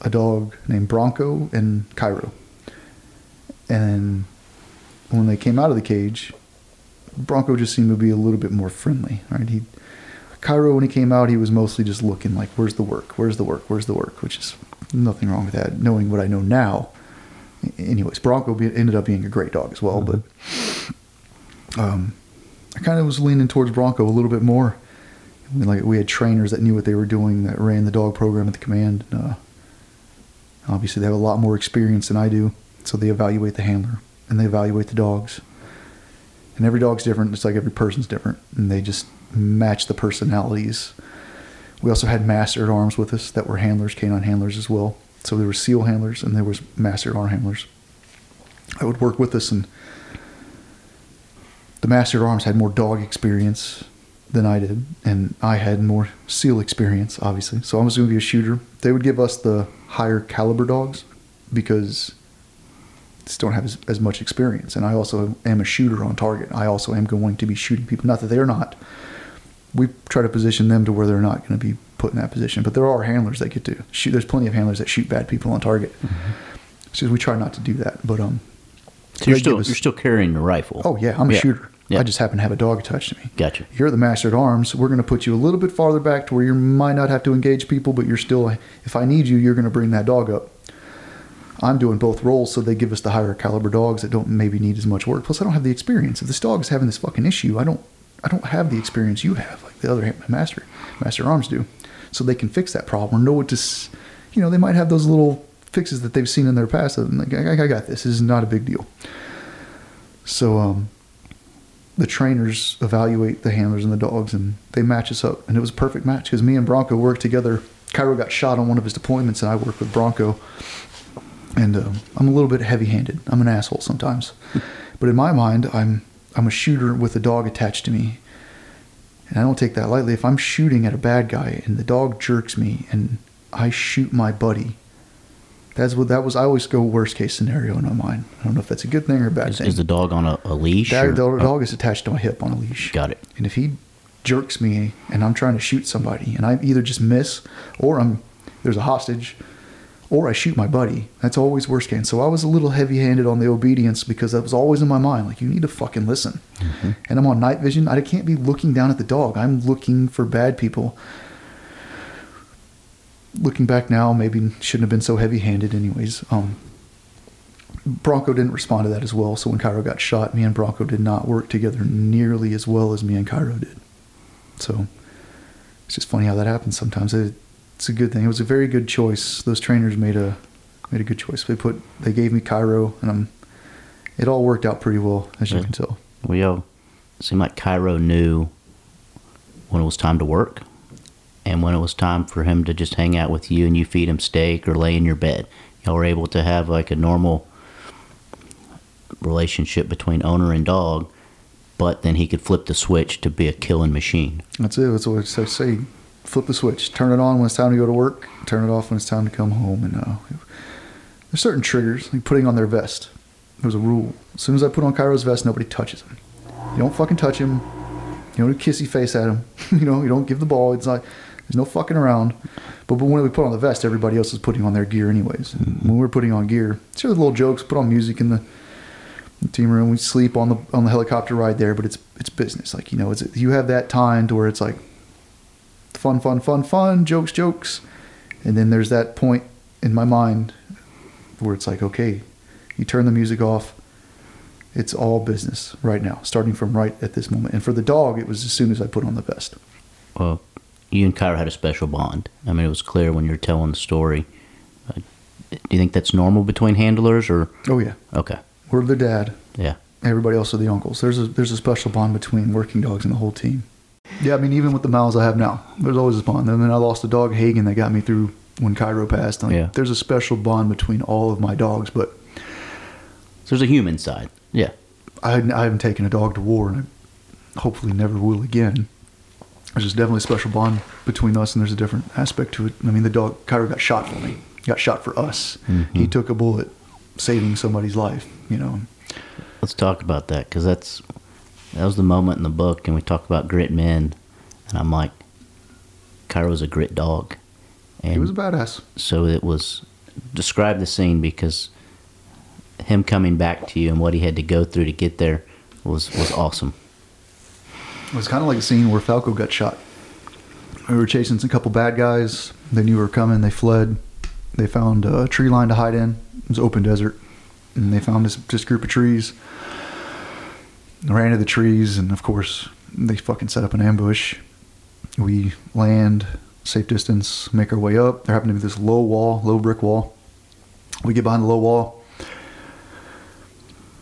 a dog named Bronco and Cairo and when they came out of the cage, Bronco just seemed to be a little bit more friendly, right? He, Cairo, when he came out, he was mostly just looking like, where's the work? Where's the work? Where's the work? Which is nothing wrong with that. Knowing what I know now, anyways, Bronco be, ended up being a great dog as well, but um, I kind of was leaning towards Bronco a little bit more. I mean, like we had trainers that knew what they were doing that ran the dog program at the command. And, uh, obviously, they have a lot more experience than I do, so they evaluate the handler and they evaluate the dogs. And every dog's different. It's like every person's different, and they just match the personalities. We also had master at arms with us that were handlers, canine handlers as well. So there were seal handlers and there was master at arm handlers. I would work with us, and the master at arms had more dog experience than I did, and I had more seal experience, obviously. So I was going to be a shooter. They would give us the higher caliber dogs because just don't have as, as much experience. And I also am a shooter on target. I also am going to be shooting people. Not that they're not. We try to position them to where they're not going to be put in that position. But there are handlers that get to shoot. There's plenty of handlers that shoot bad people on target. So we try not to do that. But um, So you're still us- you're still carrying the rifle. Oh yeah, I'm a Yeah. shooter. Yeah. I just happen to have a dog attached to me. Gotcha. You're the master at arms. We're going to put you a little bit farther back to where you might not have to engage people, but you're still. If I need you, you're going to bring that dog up. I'm doing both roles, so they give us the higher caliber dogs that don't maybe need as much work. Plus, I don't have the experience. If this dog is having this fucking issue, I don't. I don't have the experience you have, like the other master master arms do, so they can fix that problem or know what to. You know, they might have those little fixes that they've seen in their past. And like, I, I got this. This is not a big deal. So, um, the trainers evaluate the handlers and the dogs and they match us up and it was a perfect match because me and bronco worked together cairo got shot on one of his deployments and i worked with bronco and um, i'm a little bit heavy-handed i'm an asshole sometimes but in my mind i'm i'm a shooter with a dog attached to me and i don't take that lightly if i'm shooting at a bad guy and the dog jerks me and i shoot my buddy that's what that was i always go worst case scenario in my mind i don't know if that's a good thing or a bad Is, thing is the dog on a, a leash? that, or- the dog is attached to my hip on a leash. Got it. And if he jerks me and I'm trying to shoot somebody and I either just miss or I'm there's a hostage or I shoot my buddy, that's always worst case. So I was a little heavy handed on the obedience because that was always in my mind. Like you need to fucking listen. Mm-hmm. And I'm on night vision. I can't be looking down at the dog. I'm looking for bad people. Looking back now, maybe shouldn't have been so heavy handed anyways. Um Bronco didn't respond to that as well. So when Cairo got shot, me and Bronco did not work together nearly as well as me and Cairo did. So it's just funny how that happens sometimes. It, it's a good thing. It was a very good choice. Those trainers made a made a good choice. They put they gave me Cairo, and I'm. It all worked out pretty well, as you Yeah. can tell. We all seemed like Cairo knew when it was time to work and when it was time for him to just hang out with you and you feed him steak or lay in your bed. Y'all were able to have like a normal relationship between owner and dog, but then he could flip the switch to be a killing machine. That's it. That's what I say. Flip the switch. Turn it on when it's time to go to work. Turn it off when it's time to come home. And uh, there's certain triggers, like putting on their vest. There's a rule. As soon as I put on Cairo's vest, nobody touches him. You don't fucking touch him. You don't kissy face at him. you know, you don't give the ball. It's like there's no fucking around. But, but when we put on the vest, everybody else is putting on their gear anyways. And when we're putting on gear, sure, little jokes. Put on music in the the team room. We sleep on the on the helicopter ride there, but it's it's business. Like you know, it's you have that time to where it's like fun, fun, fun, fun, jokes, jokes, and then there's that point in my mind where it's like, okay, you turn the music off. It's all business right now, starting from right at this moment. And for the dog, it was as soon as I put on the vest. Well, you and Cairo had a special bond. I mean, it was clear when you were telling the story. Uh, do you think that's normal between handlers or? Oh yeah, Okay. we're the dad. Yeah. Everybody else are the uncles. There's a there's a special bond between working dogs and the whole team. Yeah, I mean even with the mouths I have now, there's always a bond. And then I lost a dog, Hagen, that got me through when Cairo passed. Like, Yeah. There's a special bond between all of my dogs, but So there's a human side. Yeah. I, I haven't taken a dog to war, and I hopefully never will again. There's just definitely a special bond between us, and there's a different aspect to it. I mean, the dog Cairo got shot for me, got shot for us. He mm-hmm. took a bullet, saving somebody's life. You know, Let's talk about that because that's that was the moment in the book, and we talk about grit men, and I'm like, Cairo's a grit dog, and he was a badass. so it was describe the scene because him coming back to you and what he had to go through to get there was was awesome. It was kind of like a scene where Falco got shot. We were chasing a couple bad guys. They knew we were coming. They fled. They found a tree line to hide in. It was open desert. And they found this, this group of trees. Ran into the trees, and of course, they fucking set up an ambush. We land, safe distance, make our way up. There happened to be this low wall, low brick wall. We get behind the low wall.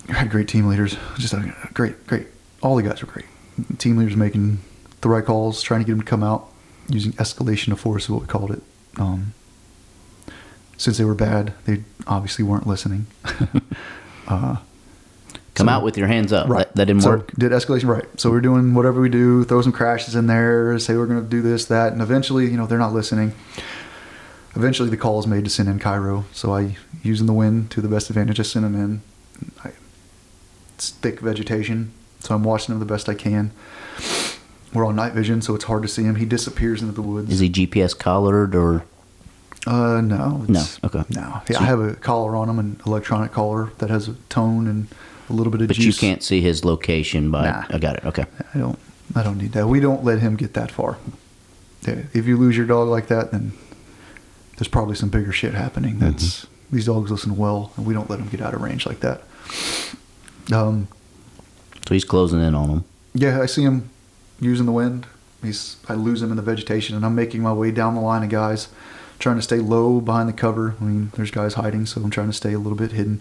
I had great team leaders. Just a great, great. All the guys were great. Team leaders making the right calls, trying to get them to come out, using escalation of force is what we called it. Um, since they were bad, they obviously weren't listening. uh, Come So- out with your hands up. Right. That, that didn't so work. Did escalation right. So we're doing whatever we do, throw some crashes in there, say we're going to do this, that, and eventually, you know, they're not listening. Eventually, the call is made to send in Cairo. So I, using the wind to the best advantage, I send them in. I, it's thick vegetation, so I'm watching him the best I can. We're on night vision, so it's hard to see him. He disappears into the woods. Is he GPS collared or Uh, no. No, okay. No. Yeah, I have a collar on him, an electronic collar that has a tone and a little bit of but juice. you can't see his location by Nah. I got it. Okay. I don't. I don't need that. We don't let him get that far. If you lose your dog like that, then there's probably some bigger shit happening. That's these dogs listen well, and we don't let them get out of range like that. Um, So he's closing in on him. yeah, I see him using the wind. He's. I lose him in the vegetation, and I'm making my way down the line of guys, trying to stay low behind the cover. I mean, there's guys hiding, so I'm trying to stay a little bit hidden,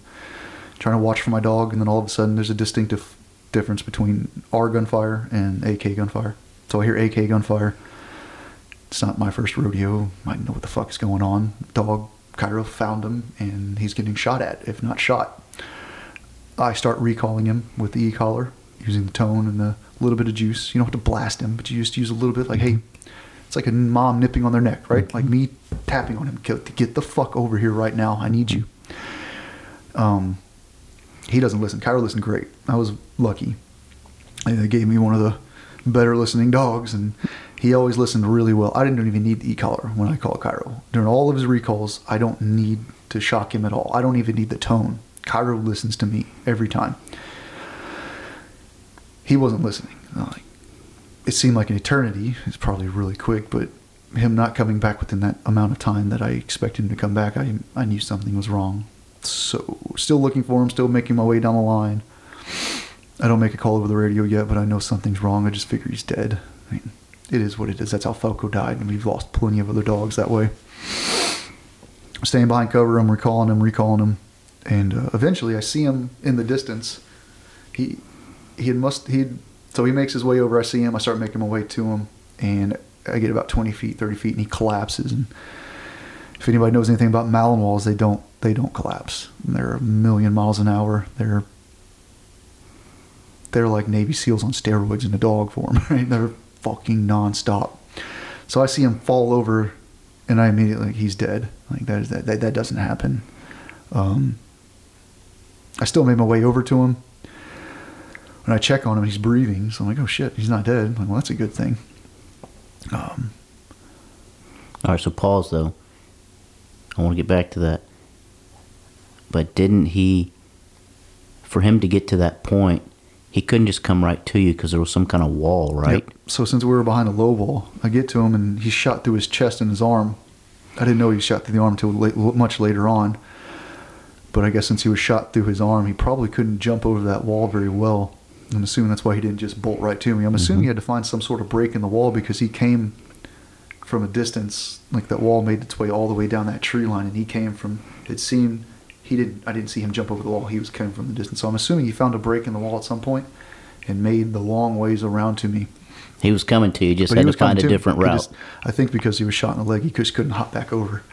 trying to watch for my dog. And then all of a sudden, there's a distinctive difference between our gunfire and AK gunfire. So I hear AK gunfire. It's not my first rodeo. I know what the fuck is going on. Dog Cairo found him, and he's getting shot at, if not shot. I start recalling him with the e-collar, using the tone and the little bit of juice. You don't have to blast him, but you just use a little bit, like, hey, it's like a mom nipping on their neck, right? Like me tapping on him, get, get the fuck over here right now. I need you. Um, he doesn't listen. Cairo listened great. I was lucky. They gave me one of the better listening dogs, and he always listened really well. I didn't even need the e-collar when I call Cairo. During all of his recalls, I don't need to shock him at all. I don't even need the tone. Cairo listens to me every time. He wasn't listening. Like, it seemed like an eternity. It's probably really quick, but him not coming back within that amount of time that I expected him to come back, I I knew something was wrong. So still looking for him, still making my way down the line. I don't make a call over the radio yet, but I know something's wrong. I just figure he's dead. I mean, it is what it is. That's how Falco died, and we've lost plenty of other dogs that way. Staying behind cover, I'm recalling him, recalling him, and uh, eventually I see him in the distance. He he must he so he makes his way over. I see him. I start making my way to him, and I get about 20 feet, 30 feet, and he collapses. And if anybody knows anything about Malinois, they don't they don't collapse. They're a million miles an hour. They're they're like Navy SEALs on steroids in a dog form. Right? They're fucking nonstop. So I see him fall over, and I immediately like he's dead. Like that is that that, that doesn't happen. Um, I still made my way over to him. When I check on him, he's breathing. So I'm like, oh shit, he's not dead. I'm like, well, that's a good thing. Um, All right, so pause though. I want to get back to that. But didn't he, for him to get to that point, he couldn't just come right to you because there was some kind of wall, right? Yep. So since we were behind a low wall, I get to him and he's shot through his chest and his arm. I didn't know he was shot through the arm until late, much later on. But I guess since he was shot through his arm, he probably couldn't jump over that wall very well. I'm assuming that's why he didn't just bolt right to me. I'm mm-hmm. assuming he had to find some sort of break in the wall because he came from a distance, like that wall made its way all the way down that tree line, and he came from. It seemed he didn't. I didn't see him jump over the wall. He was coming from the distance, so I'm assuming he found a break in the wall at some point and made the long ways around to me. He was coming to you, just But had to find a different route. just- I think because he was shot in the leg, he just couldn't hop back over.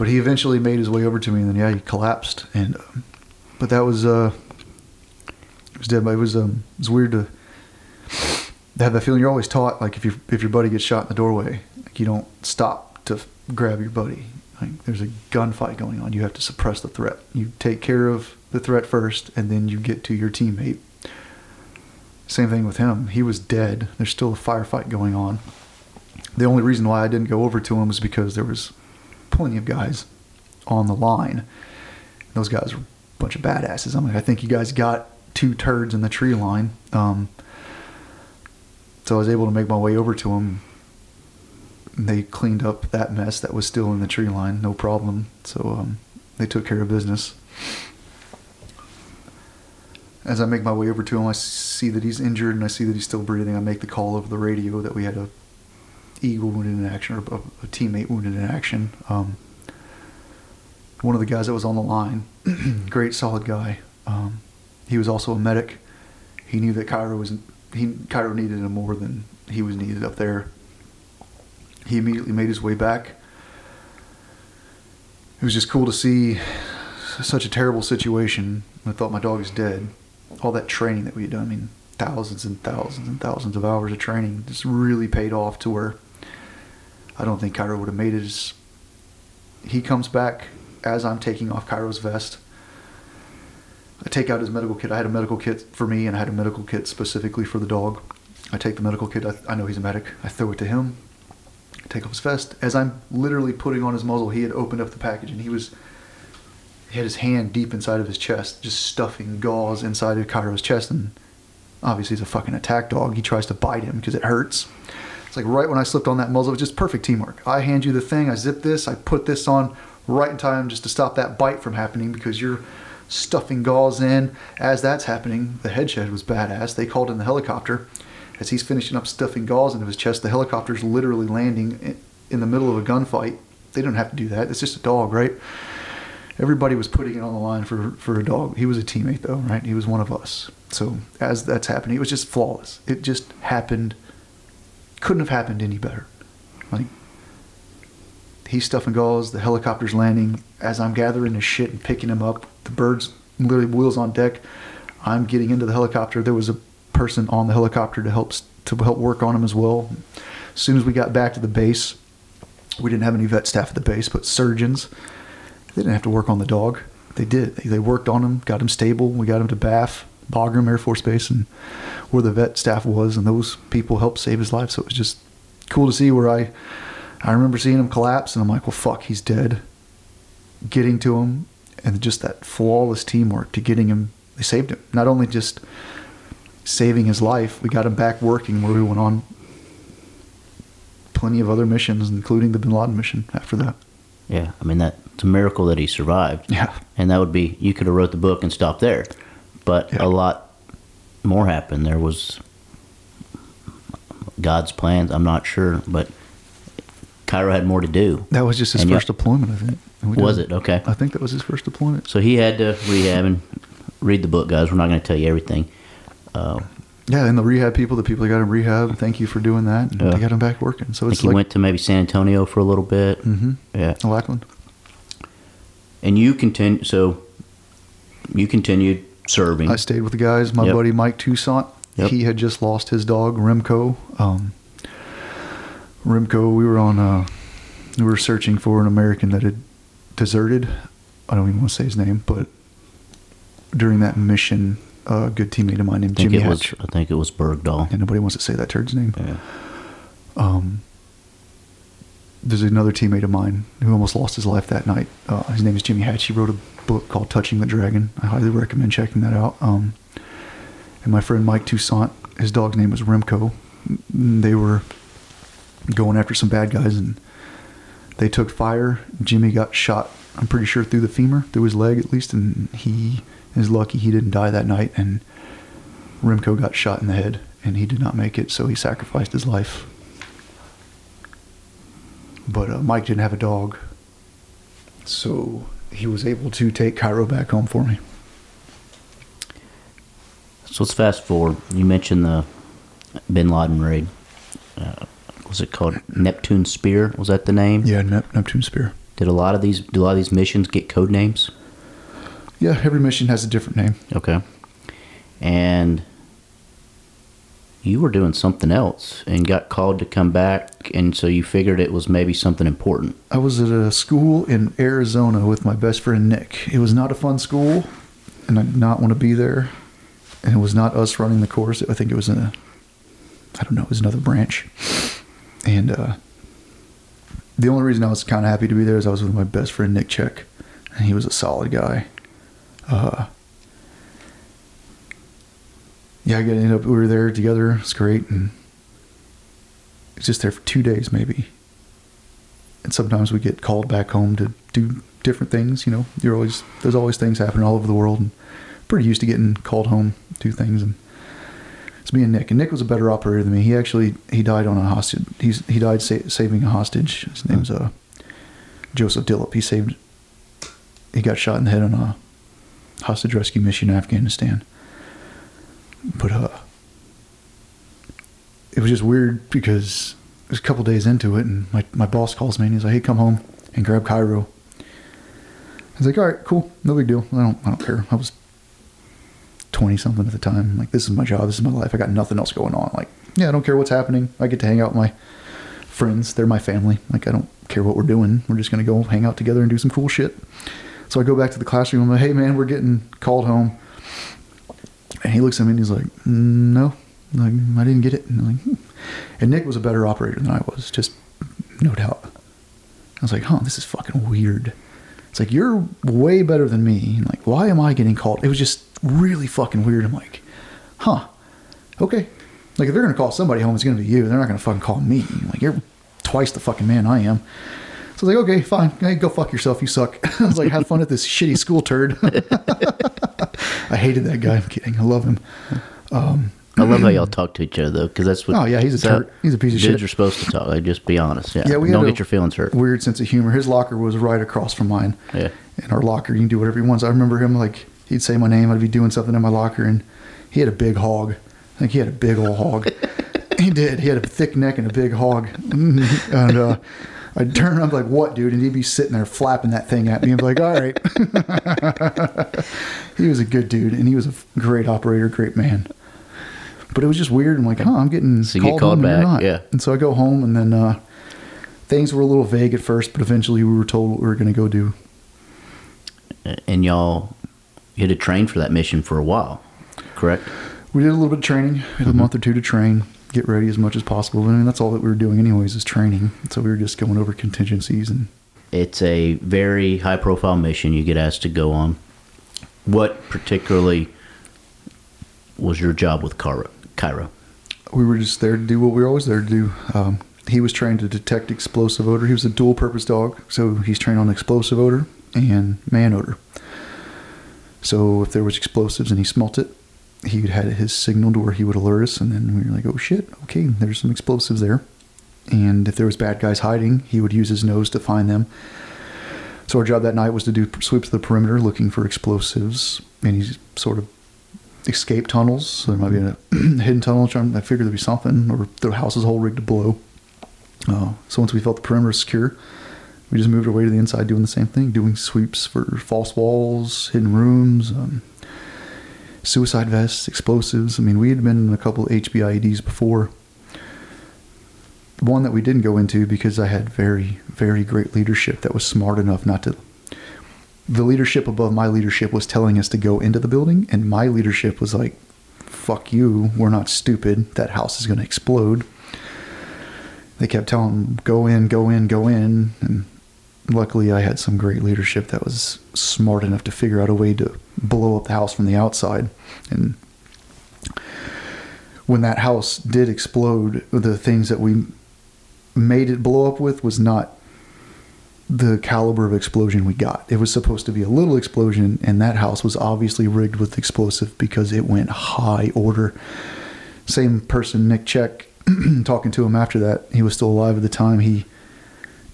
But he eventually made his way over to me, and then yeah, he collapsed. And um, but that was uh, it was dead. But it was um, it was weird to, have that feeling. You're always taught like if you if your buddy gets shot in the doorway, like you don't stop to grab your buddy. Like there's a gunfight going on. You have to suppress the threat. You take care of the threat first, and then you get to your teammate. Same thing with him. He was dead. There's still a firefight going on. The only reason why I didn't go over to him was because there was plenty of guys on the line. Those guys were a bunch of badasses. I'm like, I think you guys got two turds in the tree line. Um, so I was able to make my way over to them. They cleaned up that mess that was still in the tree line, no problem. So um, they took care of business. As I make my way over to him, I see that he's injured and I see that he's still breathing. I make the call over the radio that we had a eagle wounded in action or a, a teammate wounded in action. Um, one of the guys that was on the line, great solid guy. Um, he was also a medic. He knew that Cairo was he Cairo needed him more than he was needed up there. He immediately made his way back. It was just cool to see such a terrible situation. I thought my dog was dead. All that training that we had done, I mean, thousands and thousands and thousands of hours of training just really paid off to where I don't think Cairo would have made it. As he comes back as I'm taking off Cairo's vest. I take out his medical kit. I had a medical kit for me, and I had a medical kit specifically for the dog. I take the medical kit. I, I know he's a medic. I throw it to him. I take off his vest. As I'm literally putting on his muzzle, he had opened up the package, and he was he had his hand deep inside of his chest, just stuffing gauze inside of Cairo's chest. And obviously, he's a fucking attack dog. He tries to bite him because it hurts. It's like right when I slipped on that muzzle, it was just perfect teamwork. I hand you the thing, I zip this, I put this on right in time just to stop that bite from happening because you're stuffing gauze in. As that's happening, the head was badass. They called in the helicopter. As he's finishing up stuffing gauze into his chest, the helicopter's literally landing in the middle of a gunfight. They don't have to do that. It's just a dog, right? Everybody was putting it on the line for, for a dog. He was a teammate, though, right? He was one of us. So as that's happening, it was just flawless. It just happened. Couldn't have happened any better. Like he's stuffing gauze, the helicopter's landing. As I'm gathering his shit and picking him up, the bird's literally wheels on deck. I'm getting into the helicopter. There was a person on the helicopter to help to help work on him as well. As soon as we got back to the base, we didn't have any vet staff at the base, but surgeons. They didn't have to work on the dog. They did. They worked on him, got him stable. We got him to Bath, Bagram Air Force Base, and where the vet staff was, and those people helped save his life. So it was just cool to see where I I remember seeing him collapse, and I'm like, well, fuck, he's dead. Getting to him, and just that flawless teamwork to getting him, they saved him. Not only just saving his life, we got him back working where we went on plenty of other missions, including the Bin Laden mission after that. Yeah, I mean that it's a miracle that he survived. Yeah, and that would be you could have wrote the book and stopped there, but Yeah. a lot more happened. There was God's plans. I'm not sure, but Cairo had more to do. that was just his And first deployment, I think. Was it okay? I think that was his first deployment. So he had to rehab and read the book, guys. We're not going to tell you everything. Uh, Yeah, and the rehab people, the people that got him rehab, thank you for doing that. And Yeah. They got him back working. So it's he went to maybe San Antonio for a little bit. Mhm. Yeah, Lackland. and you continue. So you continued serving. I stayed with the guys. My Yep. buddy Mike Toussaint, Yep. he had just lost his dog Remco. Um, Remco, we were on. Uh, we were searching for an American that had deserted. I don't even want to say his name, but during that mission, a good teammate of mine named Jimmy it was. I think it was Bergdahl. And nobody wants to say that turd's name. Yeah. Um, there's another teammate of mine who almost lost his life that night. Uh, his name is Jimmy Hatch. He wrote a book called Touching the Dragon. I highly recommend checking that out. Um, and my friend Mike Toussaint, his dog's name was Remco. They were going after some bad guys and they took fire. Jimmy got shot, I'm pretty sure, through the femur, through his leg at least. And he is lucky he didn't die that night. And Remco got shot in the head and he did not make it, so he sacrificed his life. But uh, Mike didn't have a dog, so he was able to take Cairo back home for me. So let's fast forward. You mentioned the Bin Laden raid. Uh, was it called Neptune Spear? Was that the name? Yeah, Nep- Neptune Spear. Did a lot of these do a lot of these missions get code names? Yeah, every mission has a different name. Okay. And you were doing something else and got called to come back and so you figured it was maybe something important. I was at a school in Arizona with my best friend Nick. It was not a fun school, and I did not want to be there. And it was not us running the course. I think it was in a, I don't know, it was another branch. And uh, the only reason I was kind of happy to be there is I was with my best friend Nick Checque, and he was a solid guy. Yeah, I got ended up. We were there together. It's great, and it's just there for two days maybe. And sometimes we get called back home to do different things. You know, you're always there's always things happening all over the world, and pretty used to getting called home to do things. And it's me and Nick, and Nick was a better operator than me. He actually he died on a hostage. He's he died sa- saving a hostage. His name's uh Joseph Dilip. He saved. He got shot in the head on a hostage rescue mission in Afghanistan. But uh, it was just weird because it was a couple days into it, and my, my boss calls me and he's like, "Hey, come home and grab Cairo." I was like, "All right, cool, no big deal. I don't I don't care." I was twenty something at the time. I'm like, this is my job. This is my life. I got nothing else going on. Like, yeah, I don't care what's happening. I get to hang out with my friends. They're my family. Like, I don't care what we're doing. We're just gonna go hang out together and do some cool shit. So I go back to the classroom. And I'm like, hey man, we're getting called home. And he looks at me and he's like, no, like I didn't get it. And, like, hmm. and Nick was a better operator than I was, just no doubt. I was like, huh, this is fucking weird. It's like you're way better than me. And like, why am I getting called? It was just really fucking weird. I'm like, huh, okay. Like if they're gonna call somebody home, it's gonna be you. They're not gonna fucking call me. Like you're twice the fucking man I am. So I was like, okay, fine. Hey, go fuck yourself. You suck. I was like, have fun at this shitty school turd. I hated that guy. I'm kidding. I love him. I love how y'all talk to each other though, because that's what. Oh, yeah, he's a turd. He's a piece of dudes shit. are supposed to talk. Like, just be honest. Yeah. Yeah, we don't get your feelings hurt. Weird sense of humor. His locker was right across from mine. Yeah. In our locker, you can do whatever he wants. I remember him like he'd say my name. I'd be doing something in my locker, and he had a big hog. I think he had a big old hog. he did. He had a thick neck and a big hog. and uh, I'd turn around, I'd like, "What, dude?" And he'd be sitting there flapping that thing at me, and be like, "All right." he was a good dude, and he was a great operator, great man. But it was just weird. I'm like, huh, I'm getting So you get called, called back, not. yeah. And so I go home, and then uh, things were a little vague at first, but eventually we were told what we were going to go do. And y'all, you had to train for that mission for a while, correct? We did a little bit of training, Mm-hmm. a month or two to train, get ready as much as possible. I mean, that's all that we were doing, anyways, is training. So we were just going over contingencies and It's a very high profile mission you get asked to go on. What particularly was your job with Cairo? Cairo? we were just there to do what we were always there to do. Um, he was trained to detect explosive odor. He was a dual purpose dog, so he's trained on explosive odor and man odor. So if there was explosives and he smelt it, he had his signal to where he would alert us, and then we were like, "Oh shit, okay, there's some explosives there." And if there was bad guys hiding, he would use his nose to find them. So our job that night was to do sweeps of the perimeter, looking for explosives, any sort of escape tunnels. So there might be a hidden tunnel. I figured there'd be something, or the house is whole rigged to blow. Uh, so once we felt the perimeter secure, we just moved our way to the inside, doing the same thing, doing sweeps for false walls, hidden rooms, um, suicide vests, explosives. I mean, we had been in a couple HBIEDs before. One that we didn't go into because I had very, very great leadership that was smart enough not to the leadership above my leadership was telling us to go into the building, and my leadership was like, "Fuck you, we're not stupid. That house is going to explode." They kept telling them, "Go in, go in, go in," and luckily, I had some great leadership that was smart enough to figure out a way to blow up the house from the outside. And when that house did explode, the things that we made it blow up with was not the caliber of explosion we got. It was supposed to be a little explosion, and that house was obviously rigged with explosive because it went high order. Same person, Nick Checque, talking to him after that, he was still alive at the time. He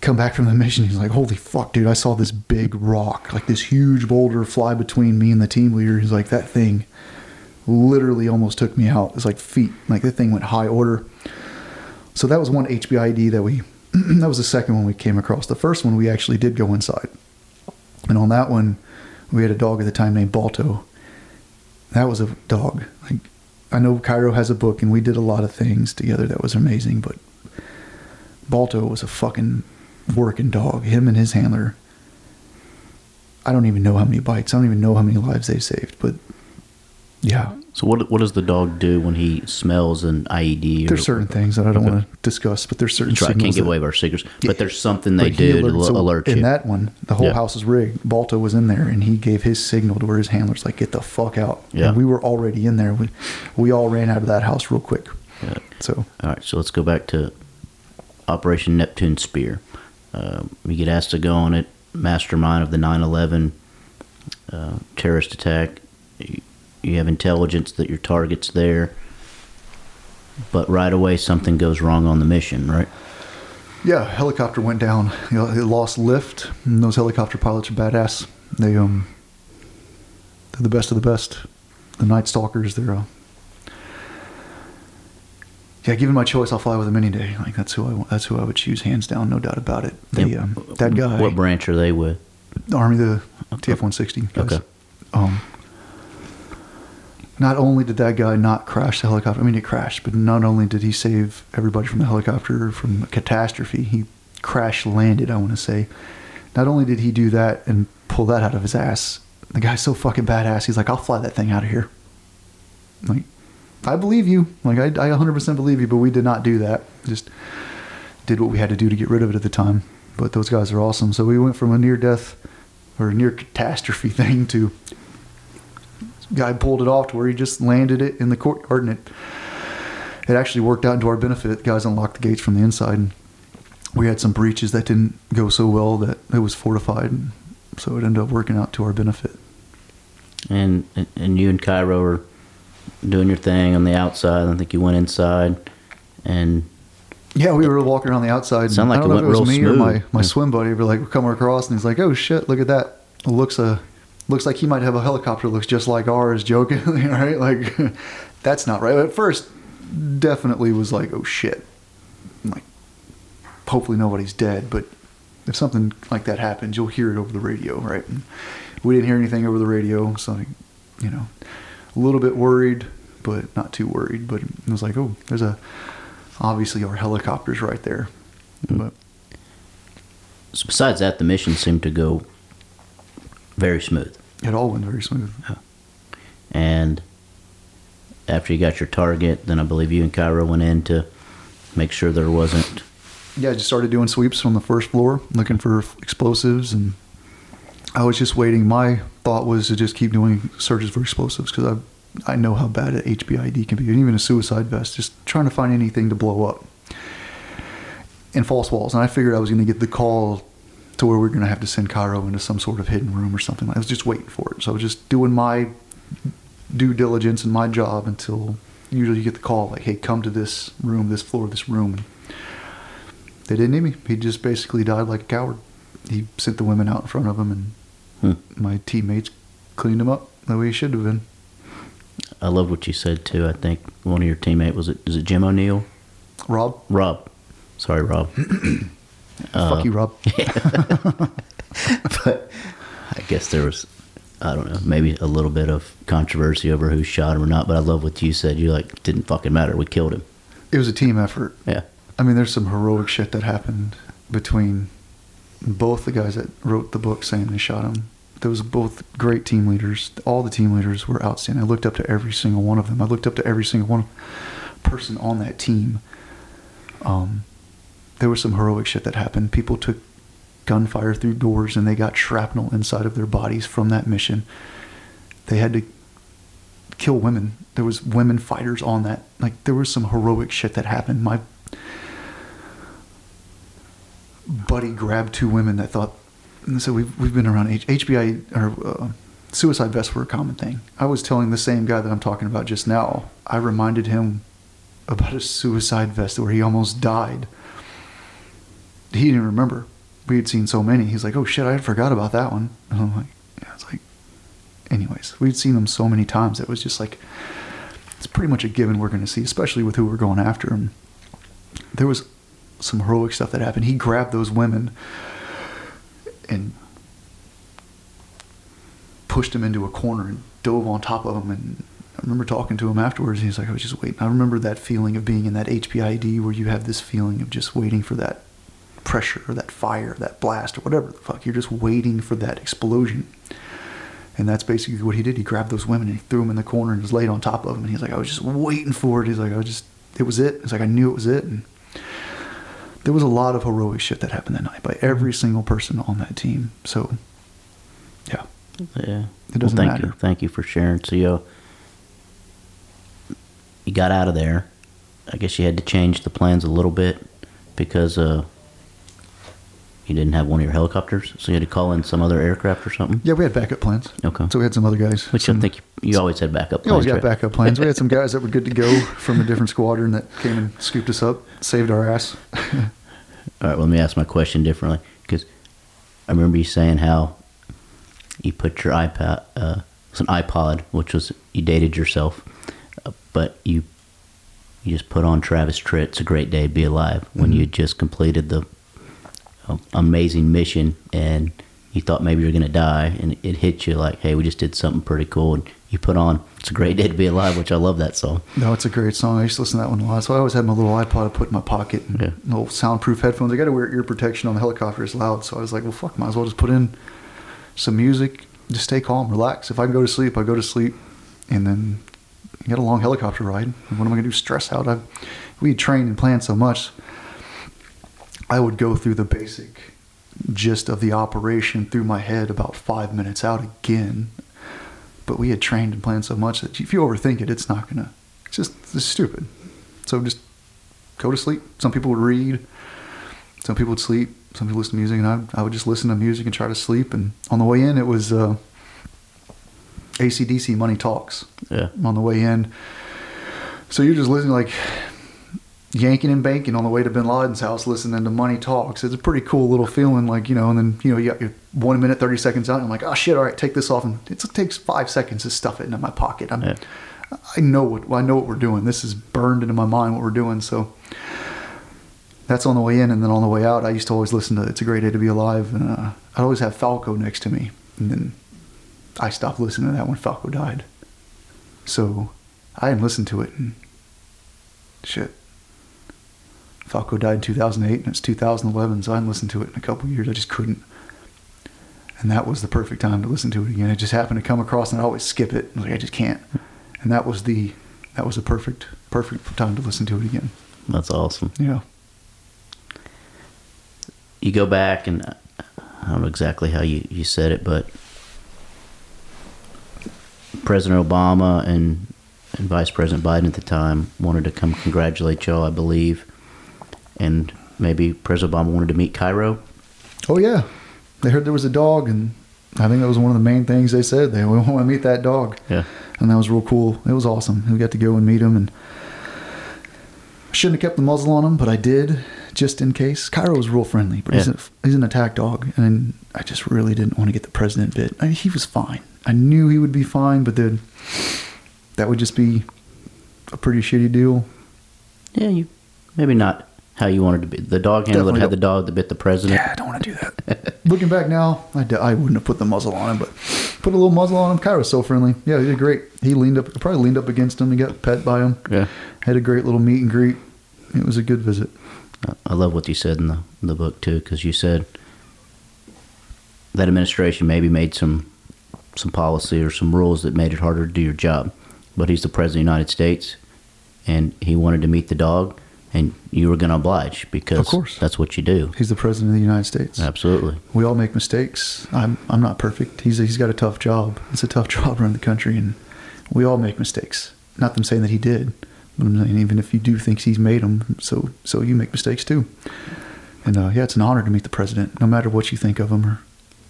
come back from the mission. He's like, "Holy fuck, dude! I saw this big rock, like this huge boulder, fly between me and the team leader." He's like, "That thing literally almost took me out. It's like feet. Like that thing went high order." So that was one HBIED that we. that was the second one we came across. The first one we actually did go inside, and on that one, we had a dog at the time named Balto. That was a dog. Like I know Cairo has a book, and we did a lot of things together that was amazing. But Balto was a fucking working dog. Him and his handler. I don't even know how many bites. I don't even know how many lives they saved. But Yeah. So what what does the dog do when he smells an IED? Or, There's certain things that I don't Okay. want to discuss, but there's certain That's right. I can't give that- away our secrets, but there's something they do to alerted- so alert you. in that one, the whole Yeah. house was rigged. Balto was in there, and he gave his signal to where his handlers like, "Get the fuck out!" Yeah. And we were already in there. We, we all ran out of that house real quick. Yeah. So All right, so let's go back to Operation Neptune Spear. Uh, you get asked to go on it, mastermind of the 9 11 uh, terrorist attack. You, you have intelligence that your target's there, but right away something goes wrong on the mission, right? yeah, helicopter went down. You know, it lost lift. And those helicopter pilots are badass. They um, they're the best of the best. The Night Stalkers. They're uh, yeah. Given my choice, I'll fly with them any day. Like that's who I want- that's who I would choose, hands down, no doubt about it. They, Yeah. um, that guy. What branch are they with? Army, the TF 160. Okay. Um, not only did that guy not crash the helicopter, I mean, it crashed, but not only did he save everybody from the helicopter from a catastrophe, he crash landed, I want to say. Not only did he do that and pull that out of his ass, the guy's so fucking badass, he's like, I'll fly that thing out of here. Like, I believe you. Like, I, I 100% believe you, but we did not do that. Just did what we had to do to get rid of it at the time. But those guys are awesome. So we went from a near death or near catastrophe thing to guy pulled it off to where he just landed it in the courtyard and it it actually worked out into our benefit. The guys unlocked the gates from the inside and we had some breaches that didn't go so well that it was fortified and so it ended up working out to our benefit. And and you and Cairo are doing your thing on the outside. I think you went inside, and Yeah, we were walking around the outside. and Sound like I don't it know if it was real me or my, my Yeah. swim buddy. We're like, we're coming across, and he's like, "Oh shit, look at that! It looks a looks like he might have a helicopter. that Looks just like ours." Jokingly, right? Like, that's not right. At first, definitely was like, "Oh shit!" I'm like, hopefully nobody's dead, but if something like that happens, you'll hear it over the radio, right? And we didn't hear anything over the radio, so you know, a little bit worried, but not too worried. But it was like, oh, there's a obviously our helicopters right there. Hmm. But so besides that, the mission seemed to go very smooth. it all went very smooth. Yeah. And after you got your target, then I believe you and Cairo went in to make sure there wasn't. Yeah, I just started doing sweeps on the first floor, looking for explosives, and I was just waiting. My thought was to just keep doing searches for explosives because I I know how bad an HBIED can be, and even a suicide vest. Just trying to find anything to blow up and false walls. And I figured I was going to get the call to where we are going to have to send Cairo into some sort of hidden room or something. I was just waiting for it. So I was just doing my due diligence and my job until usually you get the call like, "Hey, come to this room, this floor, this room." They didn't need me. He just basically died like a coward. He sent the women out in front of him, and Hmm. my teammates cleaned him up the way he should have been. I love what you said too. I think one of your teammate was it? Is it Jim O'Neill? Rob, Rob. Sorry, Rob. fuck you, Rob. but I guess there was, I don't know, maybe a little bit of controversy over who shot him or not. But I love what you said. You like didn't fucking matter. We killed him. It was a team effort. Yeah. I mean, there's some heroic shit that happened between both the guys that wrote the book saying they shot him. those was both great team leaders. All the team leaders were outstanding. I looked up to every single one of them. I looked up to every single one person on that team. Um, there was some heroic shit that happened. People took gunfire through doors and they got shrapnel inside of their bodies from that mission. They had to kill women. There was women fighters on that. Like there was some heroic shit that happened. My buddy grabbed two women that thought. And so we've we've been around H- HBI or uh, suicide vests were a common thing. I was telling the same guy that I'm talking about just now. I reminded him about a suicide vest where he almost died. He didn't remember. We had seen so many. He's like, "Oh shit, I forgot about that one." And I'm like, "Yeah." It's like, anyways, we'd seen them so many times. It was just like, it's pretty much a given we're going to see, especially with who we're going after. And there was some heroic stuff that happened. He grabbed those women and pushed them into a corner and dove on top of them. And I remember talking to him afterwards. He's like, I was just waiting. I remember that feeling of being in that HBIED where you have this feeling of just waiting for that pressure or that fire, or that blast or whatever the fuck. You're just waiting for that explosion. And that's basically what he did. He grabbed those women and he threw them in the corner and was laid on top of them. And he's like, I was just waiting for it. He's like, I was just, it was it. It's like, I knew it was it. And there was a lot of heroic shit that happened that night by every single person on that team. So, yeah. Yeah. It doesn't thank matter. you. Thank you for sharing. So you, you got out of there. I guess you had to change the plans a little bit because uh, you didn't have one of your helicopters, so you had to call in some other aircraft or something. Yeah, we had backup plans. Okay. So we had some other guys. Which some, I think you, you always had backup We always got right? backup plans. We had some guys that were good to go from a different squadron that came and scooped us up, saved our ass. All right, let me ask my question differently because I remember you saying how you put your iPad, uh, it's an iPod, which was you dated yourself, uh, but you you just put on Travis Tritt's a great day to be alive when you just completed the uh, amazing mission and you thought maybe you were gonna die, and it hit you like, hey, we just did something pretty cool, and you put on "It's a Great Day to Be Alive," which I love that song. No, it's a great song. I used to listen to that one a lot. So I always had my little iPod I put in my pocket, and Yeah. little soundproof headphones. I got to wear ear protection on the helicopter. It's loud. So I was like, well, fuck, might as well just put in some music. Just stay calm, relax. If I can go to sleep, I go to sleep, and then you got a long helicopter ride. And what am I gonna do? Stress out? I've, we had trained and planned so much. I would go through the basic gist of the operation through my head about five minutes out again. But we had trained and planned so much that if you overthink it, it's not gonna. It's just it's stupid. So just go to sleep. Some people would read. Some people would sleep. Some people listen to music, and I, I would just listen to music and try to sleep. And on the way in, it was uh, AC/DC Money Talks Yeah, on the way in. So you're just listening like yanking and banking on the way to Bin Laden's house, listening to Money Talks. It's a pretty cool little feeling, like you know. And then you know you got your one minute thirty seconds out. And I'm like, oh shit! All right, take this off, and it takes five seconds to stuff it into my pocket. I'm, Yeah. I know what I know what we're doing. This is burned into my mind what we're doing. So that's on the way in, and then on the way out, I used to always listen to "It's a Great Day to Be Alive," and uh, I'd always have Falco next to me, and then I stopped listening to that when Falco died. So I hadn't listened to it and shit. Falco died in 2008 and it's 2011, so I hadn't listened to it in a couple years. I just couldn't. And that was the perfect time to listen to it again. It just happened to come across and I always skip it. I was like, I just can't. And that was the that was the perfect perfect time to listen to it again. that's awesome. Yeah. you go back and uh, I don't know exactly how you, you said it, but President Obama and, and Vice President Biden at the time wanted to come congratulate y'all, I believe. And maybe President Obama wanted to meet Cairo. Oh yeah. They heard there was a dog and I think that was one of the main things they said. They want to meet that dog. Yeah. and that was real cool. It was awesome. We got to go and meet him, and I shouldn't have kept the muzzle on him, but I did just in case. Cairo was real friendly, but he's, Yeah. a, he's an attack dog, and I just really didn't want to get the president bit. I mean, he was fine. I knew he would be fine, but then that would just be a pretty shitty deal. Yeah, you maybe not how you wanted to be. The dog handler Definitely had the don't- dog that bit the president. Yeah, I don't want to do that. Looking back now, I, d- I wouldn't have put the muzzle on him, but put a little muzzle on him. Cairo's so friendly. Yeah, he did great. He leaned up, probably leaned up against him. He got pet by him. Yeah. Had a great little meet and greet. It was a good visit. I love what you said in the, in the book too, because you said that administration maybe made some some policy or some rules that made it harder to do your job, but he's the president of the United States, and he wanted to meet the dog, and you were going to oblige because Of course. that's what you do. He's the president of the United States. Absolutely. We all make mistakes. I'm I'm not perfect. He's he's got a tough job. It's a tough job running the country, and we all make mistakes. Not them saying that he did, but I'm saying even if you do think he's made them, so so you make mistakes too. And uh, yeah, it's an honor to meet the president, no matter what you think of him or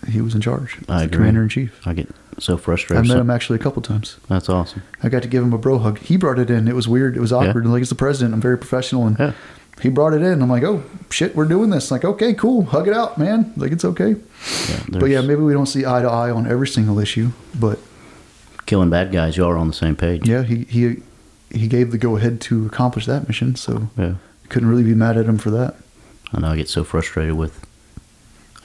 he was in charge. I the agree. commander in chief. I get so frustrated. I met him actually a couple times. That's awesome. I got to give him a bro hug. He brought it in. It was weird. It was awkward. Like it's the president. I'm very professional, and Yeah. he brought it in. I'm like, oh shit, we're doing this. Like, okay, cool. Hug it out, man. Like it's okay. Yeah, But yeah, maybe we don't see eye to eye on every single issue. But killing bad guys, y'all are on the same page. yeah, he he he gave the go ahead to accomplish that mission. So Yeah. couldn't really be mad at him for that. I know I get so frustrated with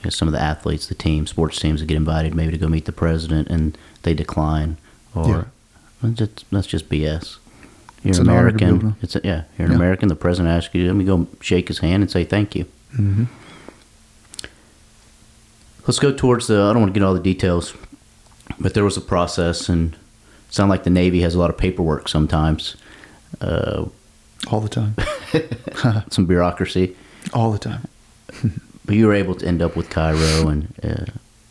I guess some of the athletes, the teams, sports teams that get invited maybe to go meet the president and they decline, or Yeah. That's, that's just BS. You're It's an an honor to American. It's a, yeah, you're an Yeah. American. The president asks you, let me go shake his hand and say thank you. hmm Let's go towards the. I don't want to get all the details, but there was a process, and it sounded like the Navy has a lot of paperwork sometimes, uh, All the time. some bureaucracy. All the time. But you were able to end up with Cairo, and uh,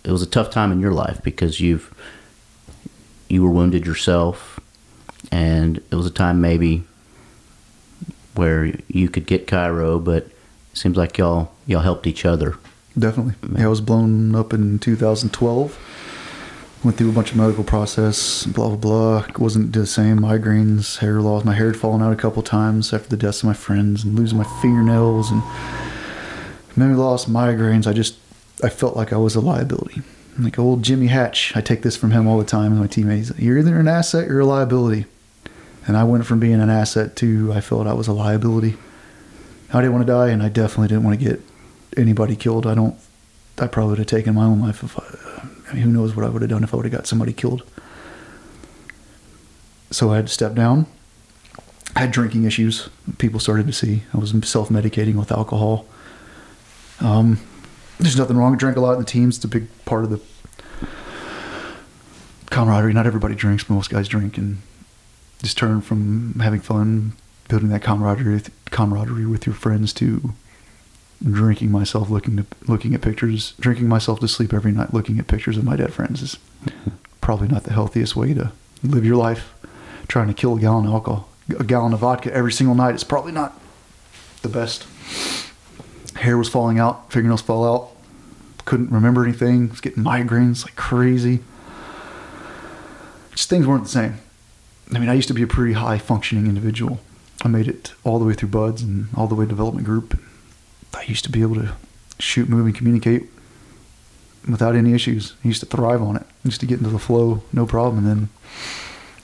it was a tough time in your life because you've you were wounded yourself, and it was a time maybe where you could get Cairo, but it seems like y'all y'all helped each other. Definitely. Yeah, I was blown up in 2012. Went through a bunch of medical process, blah, blah, blah. Wasn't the same. Migraines, hair loss. My hair had fallen out a couple times after the deaths of my friends and losing my fingernails and memory loss, migraines. I just, I felt like I was a liability. Like old Jimmy Hatch. I take this from him all the time my teammates. You're either an asset or a liability. And I went from being an asset to I felt I was a liability. I didn't want to die, and I definitely didn't want to get anybody killed. I don't. I probably would have taken my own life if I. I mean, who knows what I would have done if I would have got somebody killed. So I had to step down. I had drinking issues. People started to see I was self-medicating with alcohol. Um, there's nothing wrong. I drank a lot in the teams. It's a big part of the camaraderie. Not everybody drinks, but most guys drink, and just turn from having fun, building that camaraderie, camaraderie with your friends to drinking myself, looking to, looking at pictures, drinking myself to sleep every night, looking at pictures of my dead friends is probably not the healthiest way to live your life. Trying to kill a gallon of alcohol, a gallon of vodka every single night is probably not the best. Hair was falling out, fingernails fell out. Couldn't remember anything. Was getting migraines like crazy. Just things weren't the same. I mean, I used to be a pretty high functioning individual. I made it all the way through BUD/S and all the way development group. I used to be able to shoot, move, and communicate without any issues. I used to thrive on it. I used to get into the flow, no problem. And then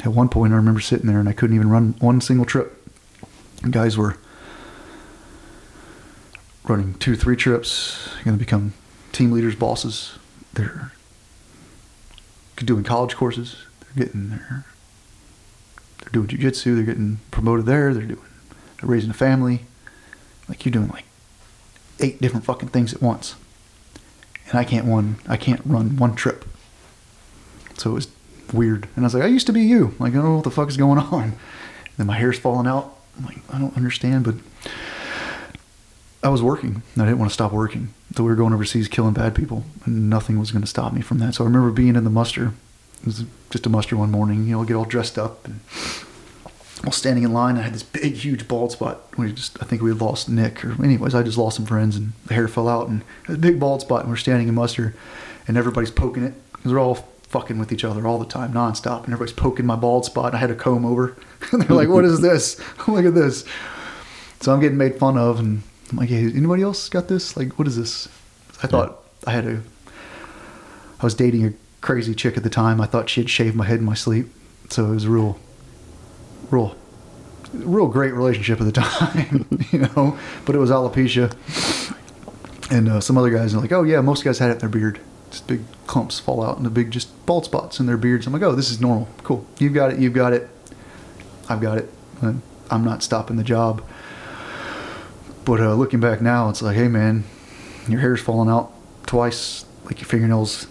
at one point, I remember sitting there and I couldn't even run one single trip. And guys were running two, three trips, going to become team leaders, bosses. They're doing college courses. They're getting their they're doing jujitsu. They're getting promoted there. They're doing they're raising a family. Like you're doing like eight different fucking things at once, and I can't one I can't run one trip. So it was weird, and I was like, I used to be you. Like I don't know what the fuck is going on. And then my hair's falling out. I'm like I don't understand, but I was working. I didn't want to stop working. So we were going overseas killing bad people, and nothing was going to stop me from that. So I remember being in the muster. It was just a muster one morning. You know, get all dressed up and while standing in line, I had this big, huge bald spot. We just, I think we had lost Nick, or anyways, I just lost some friends, and the hair fell out, and a big bald spot. And we're standing in muster, and everybody's poking it because we're all fucking with each other all the time, nonstop, and everybody's poking my bald spot. And I had a comb over, and they're like, "What is this? Look at this." So I'm getting made fun of, and I'm like, "Hey, anybody else got this? Like, what is this?" I thought I had a. I was dating a crazy chick at the time. I thought she had shaved my head in my sleep, so it was a real real real great relationship at the time, you know. But it was alopecia, and uh, some other guys are like, "Oh yeah, most guys had it in their beard. Just big clumps fall out and the big just bald spots in their beards." I'm like, "Oh, this is normal. Cool. You've got it. You've got it. I've got it. I'm not stopping the job." But uh, looking back now, it's like, "Hey man, your hair's falling out twice. Like your fingernails,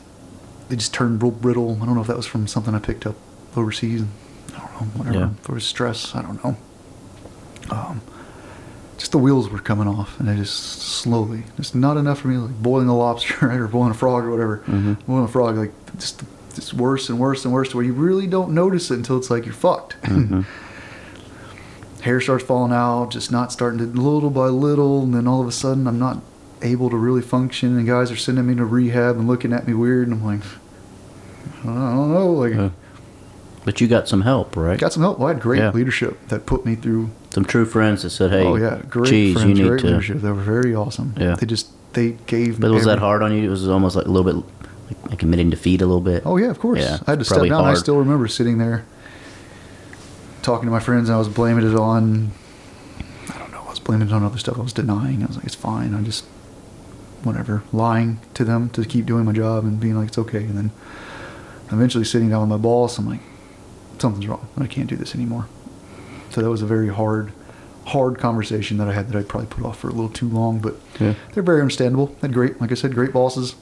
they just turned real brittle. I don't know if that was from something I picked up overseas." I don't know, whatever. Yeah. If it was stress, I don't know. Um, just the wheels were coming off, and they just slowly, just not enough for me, like boiling a lobster right, or boiling a frog or whatever. Boiling a frog, like just, just worse and worse and worse, to where you really don't notice it until it's like you're fucked. Hair starts falling out, just not starting to little by little, and then all of a sudden I'm not able to really function, and guys are sending me to rehab and looking at me weird, and I'm like, I don't know, like. Yeah. But you got some help, right? Got some help. Well, I had great Yeah. leadership that put me through. some true friends that said, "Hey, oh yeah, great geez, friends, you need great to." leadership. They were very awesome. Yeah. they just they gave. But me was that hard on you? It was almost like a little bit like, admitting defeat a little bit. Oh yeah, of course. Yeah, I had to step down. I still remember sitting there talking to my friends. and I was blaming it on. I don't know. I was blaming it on other stuff. I was denying. I was like, it's fine. I just whatever, lying to them to keep doing my job and being like, it's okay. And then eventually sitting down with my boss, I'm like, something's wrong. I can't do this anymore. So that was a very hard, hard conversation that I had that I probably put off for a little too long. But Yeah. they're very understandable. Had great, like I said, great bosses.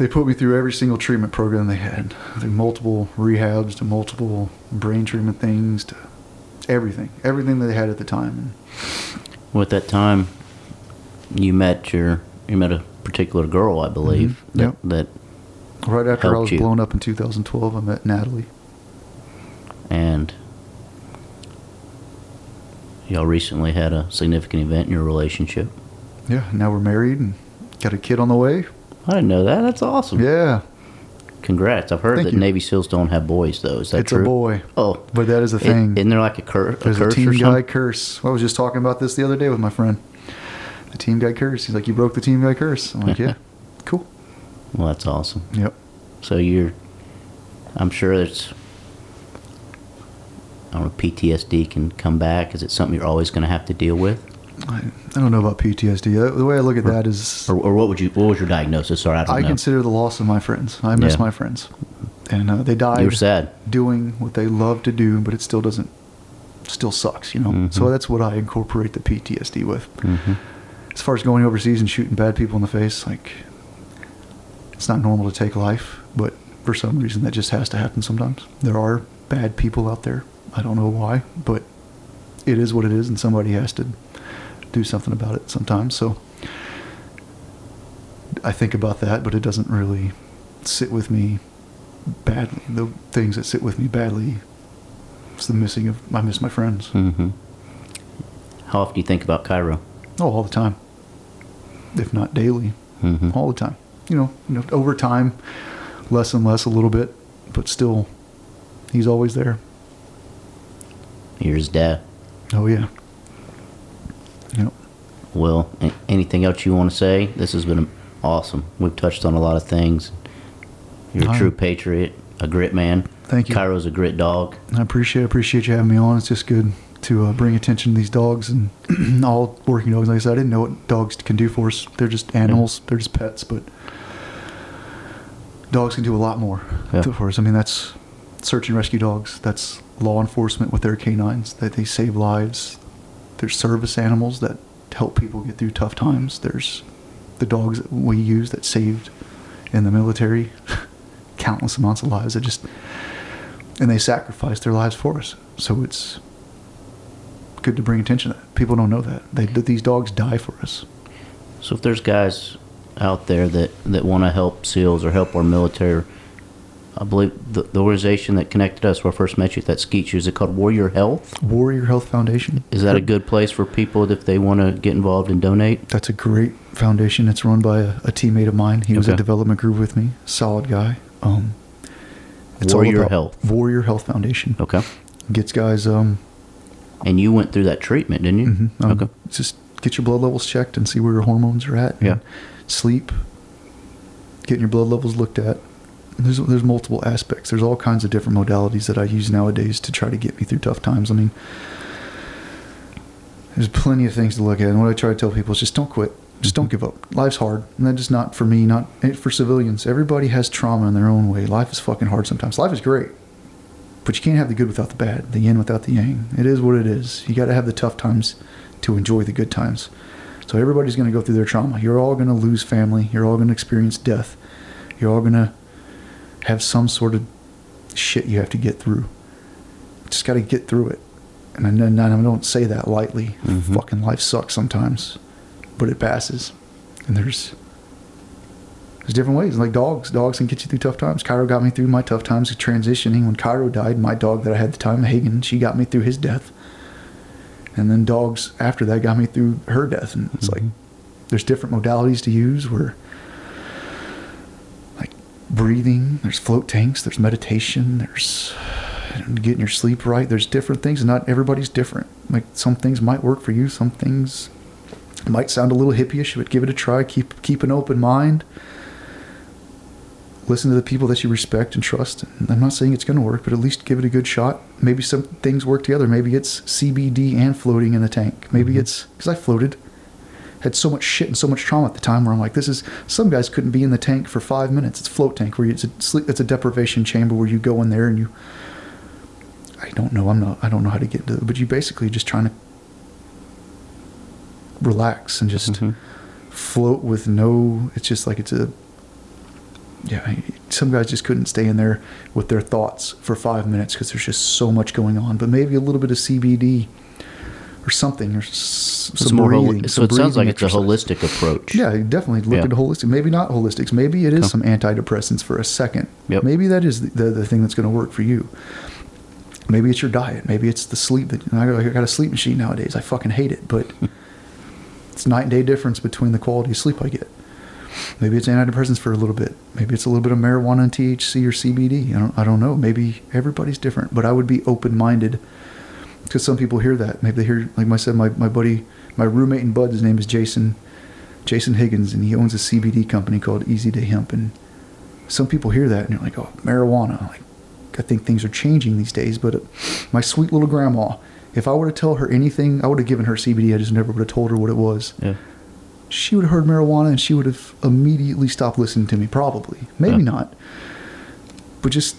They put me through every single treatment program they had, through multiple rehabs to multiple brain treatment things to everything, everything that they had at the time. Well, at that time, you met your you met a particular girl, I believe. Mhm. That, Yep. that right after I was you. blown up in 2012, I met Natalie. and y'all recently had a significant event in your relationship. Yeah, now we're married and got a kid on the way. I didn't know that. That's awesome. Yeah, Congrats. I've heard Thank that you. Navy SEALs don't have boys, though. Is that it's true? a boy, Oh, but that is a thing. isn't there like a, cur- a There's a team guy curse. I was just talking about this the other day with my friend. The team guy curse. He's like, "You broke the team guy curse." I'm like, "Yeah, cool." Well, that's awesome. Yep. So you're, I'm sure it's, I don't know, PTSD can come back. Is it something you're always going to have to deal with? I, I don't know about PTSD. Uh, The way I look at that is, Or, or what would you, what was your diagnosis? Sorry, I don't I know. consider the loss of my friends. I miss Yeah. my friends, and uh, they died. you were sad. doing what they love to do, but it still doesn't, still sucks, you know. Mm-hmm. So that's what I incorporate the PTSD with. As far as going overseas and shooting bad people in the face, like it's not normal to take life, but for some reason that just has to happen sometimes. There are bad people out there. I don't know why, but it is what it is, and somebody has to do something about it sometimes. So I think about that, but it doesn't really sit with me badly. The things that sit with me badly is the missing of I miss my friends. hmm How often do you think about Cairo? Oh, all the time. If not daily, Mhm. all the time. You know, you know, over time, less and less a little bit, but still, he's always there. You're dad. Oh yeah. Well, anything else you want to say? This has been awesome. We've touched on a lot of things. You're a Hi. true patriot, a grit man. Thank you. Cairo's a grit dog. I appreciate appreciate you having me on. It's just good to uh, bring attention to these dogs and all working dogs. Like I said, I didn't know what dogs can do for us. They're just animals. They're just pets, but dogs can do a lot more Yeah. for us. I mean, that's search and rescue dogs. That's law enforcement with their canines. That they save lives. They're service animals that help people get through tough times. There's the dogs that we use that saved in the military countless amounts of lives. That just and they sacrificed their lives for us. So it's good to bring attention to that. People don't know that. They that these dogs die for us. So if there's guys out there that, that want to help SEALs or help our military, I believe the, the organization that connected us where I first met you at that skeet shoot, is it called Warrior Health? Warrior Health Foundation. Is that a good place for people if they want to get involved and donate? That's a great foundation. It's run by a, a teammate of mine. He was a development group with me. Solid guy. Um, all Warrior Health. Warrior Health Foundation Okay. gets guys. Um, And you went through that treatment, didn't you? mhm, um, Okay. Just get your blood levels checked and see where your hormones are at. Yeah. Sleep. Getting your blood levels looked at. There's there's multiple aspects. There's all kinds of different modalities that I use nowadays to try to get me through tough times. I mean, there's plenty of things to look at, and what I try to tell people is just don't quit. Just don't give up. Life's hard, and that's just not for me, not eh, for civilians. Everybody has trauma in their own way. Life is fucking hard sometimes. Life is great, but you can't have the good without the bad, the yin without the yang. It is what it is. You got to have the tough times to enjoy the good times. So everybody's going to go through their trauma. You're all going to lose family. You're all going to experience death. You're all going to have some sort of shit you have to get through. Just got to get through it. And I, and I don't say that lightly. Mm-hmm. Fucking life sucks sometimes, but it passes. And there's there's different ways. Like dogs, dogs can get you through tough times. Cairo got me through my tough times transitioning. When Cairo died, my dog that I had the time, Hagen, she got me through his death. And then dogs after that got me through her death. And it's like mm-hmm. there's different modalities to use where breathing, there's float tanks, there's meditation, there's getting your sleep right. There's different things, and not everybody's different. Like some things might work for you, some things might sound a little hippie-ish, but give it a try. Keep keep an open mind. Listen to the people that you respect and trust. And I'm not saying it's going to work, but at least give it a good shot. Maybe some things work together. Maybe it's CBD and floating in the tank. Maybe mm-hmm. it's because I floated had so much shit and so much trauma at the time where I'm like, this is some guys couldn't be in the tank for five minutes. It's float tank where you, it's a sleep, it's a deprivation chamber where you go in there and you. I don't know. I'm not. I don't know how to get into it, but you basically just trying to relax and just mm-hmm. float with no. It's just like it's a yeah, some guys just couldn't stay in there with their thoughts for five minutes because there's just so much going on. But maybe a little bit of CBD or something, or s- some more holi- breathing. so some it sounds like breathing it's a holistic approach. Yeah, definitely look Yeah. at holistic. Maybe not holistics. Maybe it is some antidepressants for a second. Yep. Maybe that is the, the, the thing that's going to work for you. Maybe it's your diet. Maybe it's the sleep. That I got, I got a sleep machine nowadays. I fucking hate it, but it's night and day difference between the quality of sleep I get. Maybe it's antidepressants for a little bit. Maybe it's a little bit of marijuana and THC or CBD. I don't, I don't know. Maybe everybody's different, but I would be open minded because some people hear that. Maybe they hear, like I said, my, my buddy, my roommate and bud, his name is Jason, Jason Higgins, and he owns a CBD company called Easy Day Hemp. And some people hear that and you're like, oh, marijuana. Like, I think things are changing these days. But uh, my sweet little grandma, if I were to tell her anything, I would have given her CBD. I just never would have told her what it was. Yeah. She would have heard marijuana and she would have immediately stopped listening to me. Probably, maybe Yeah. not. But just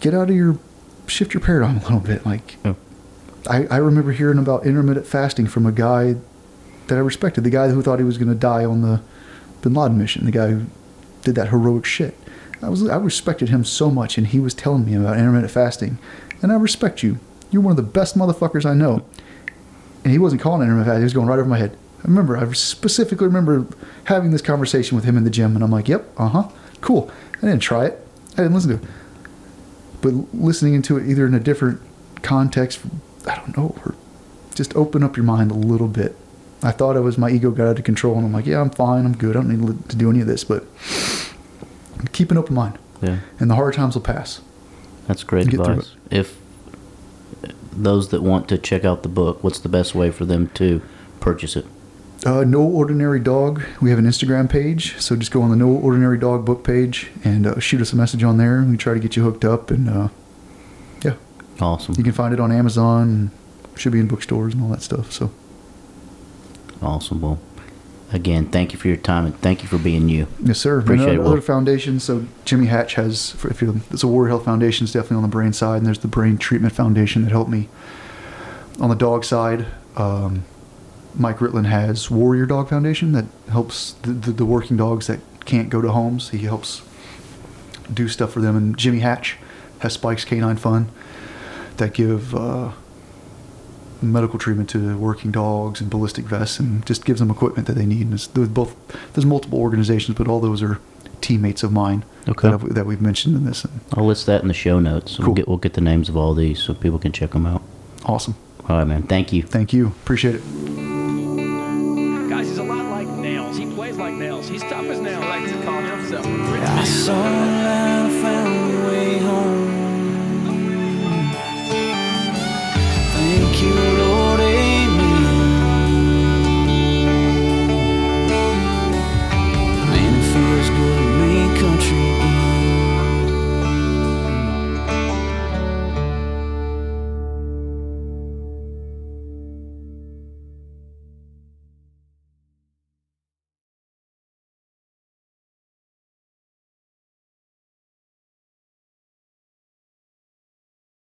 get out of your, shift your paradigm a little bit. Like, Yeah. I, I remember hearing about intermittent fasting from a guy that I respected, the guy who thought he was going to die on the Bin Laden mission, the guy who did that heroic shit. I was I respected him so much, and he was telling me about intermittent fasting, and I respect you. You're one of the best motherfuckers I know. And he wasn't calling it intermittent fasting; he was going right over my head. I remember, I specifically remember having this conversation with him in the gym, and I'm like, "Yep, uh huh, cool." I didn't try it. I didn't listen to it, but listening into it either in a different context, I don't know, or just open up your mind a little bit. I thought it was my ego got out of control, and I'm like, yeah, I'm fine, I'm good, I don't need to do any of this, but keep an open mind, Yeah. and the hard times will pass. That's great advice. If those that want to check out the book, what's the best way for them to purchase it? Uh, no Ordinary Dog, we have an Instagram page, so just go on the No Ordinary Dog book page and uh, shoot us a message on there. We try to get you hooked up, and uh, Awesome. you can find it on Amazon, should be in bookstores and all that stuff. So, Awesome. Well, again, thank you for your time and thank you for being you. yes, sir. Appreciate and it, other foundations. So Jimmy Hatch has, if you're, it's a Warrior Health Foundation, it's definitely on the brain side, and there's the Brain Treatment Foundation that helped me on the dog side. Um, Mike Ritland has Warrior Dog Foundation that helps the, the, the working dogs that can't go to homes. He helps do stuff for them. And Jimmy Hatch has Spike's K9 Fund that give uh, medical treatment to working dogs and ballistic vests and just gives them equipment that they need. And it's, there's both there's multiple organizations, but all those are teammates of mine Okay. that, I've, that we've mentioned in this. I'll list that in the show notes. We'll Cool. get we'll get the names of all these so people can check them out. Awesome. All right, man. Thank you. Thank you. Appreciate it. Guys, he's a lot like Nails. He plays like Nails. He's tough as Nails. He likes to call himself I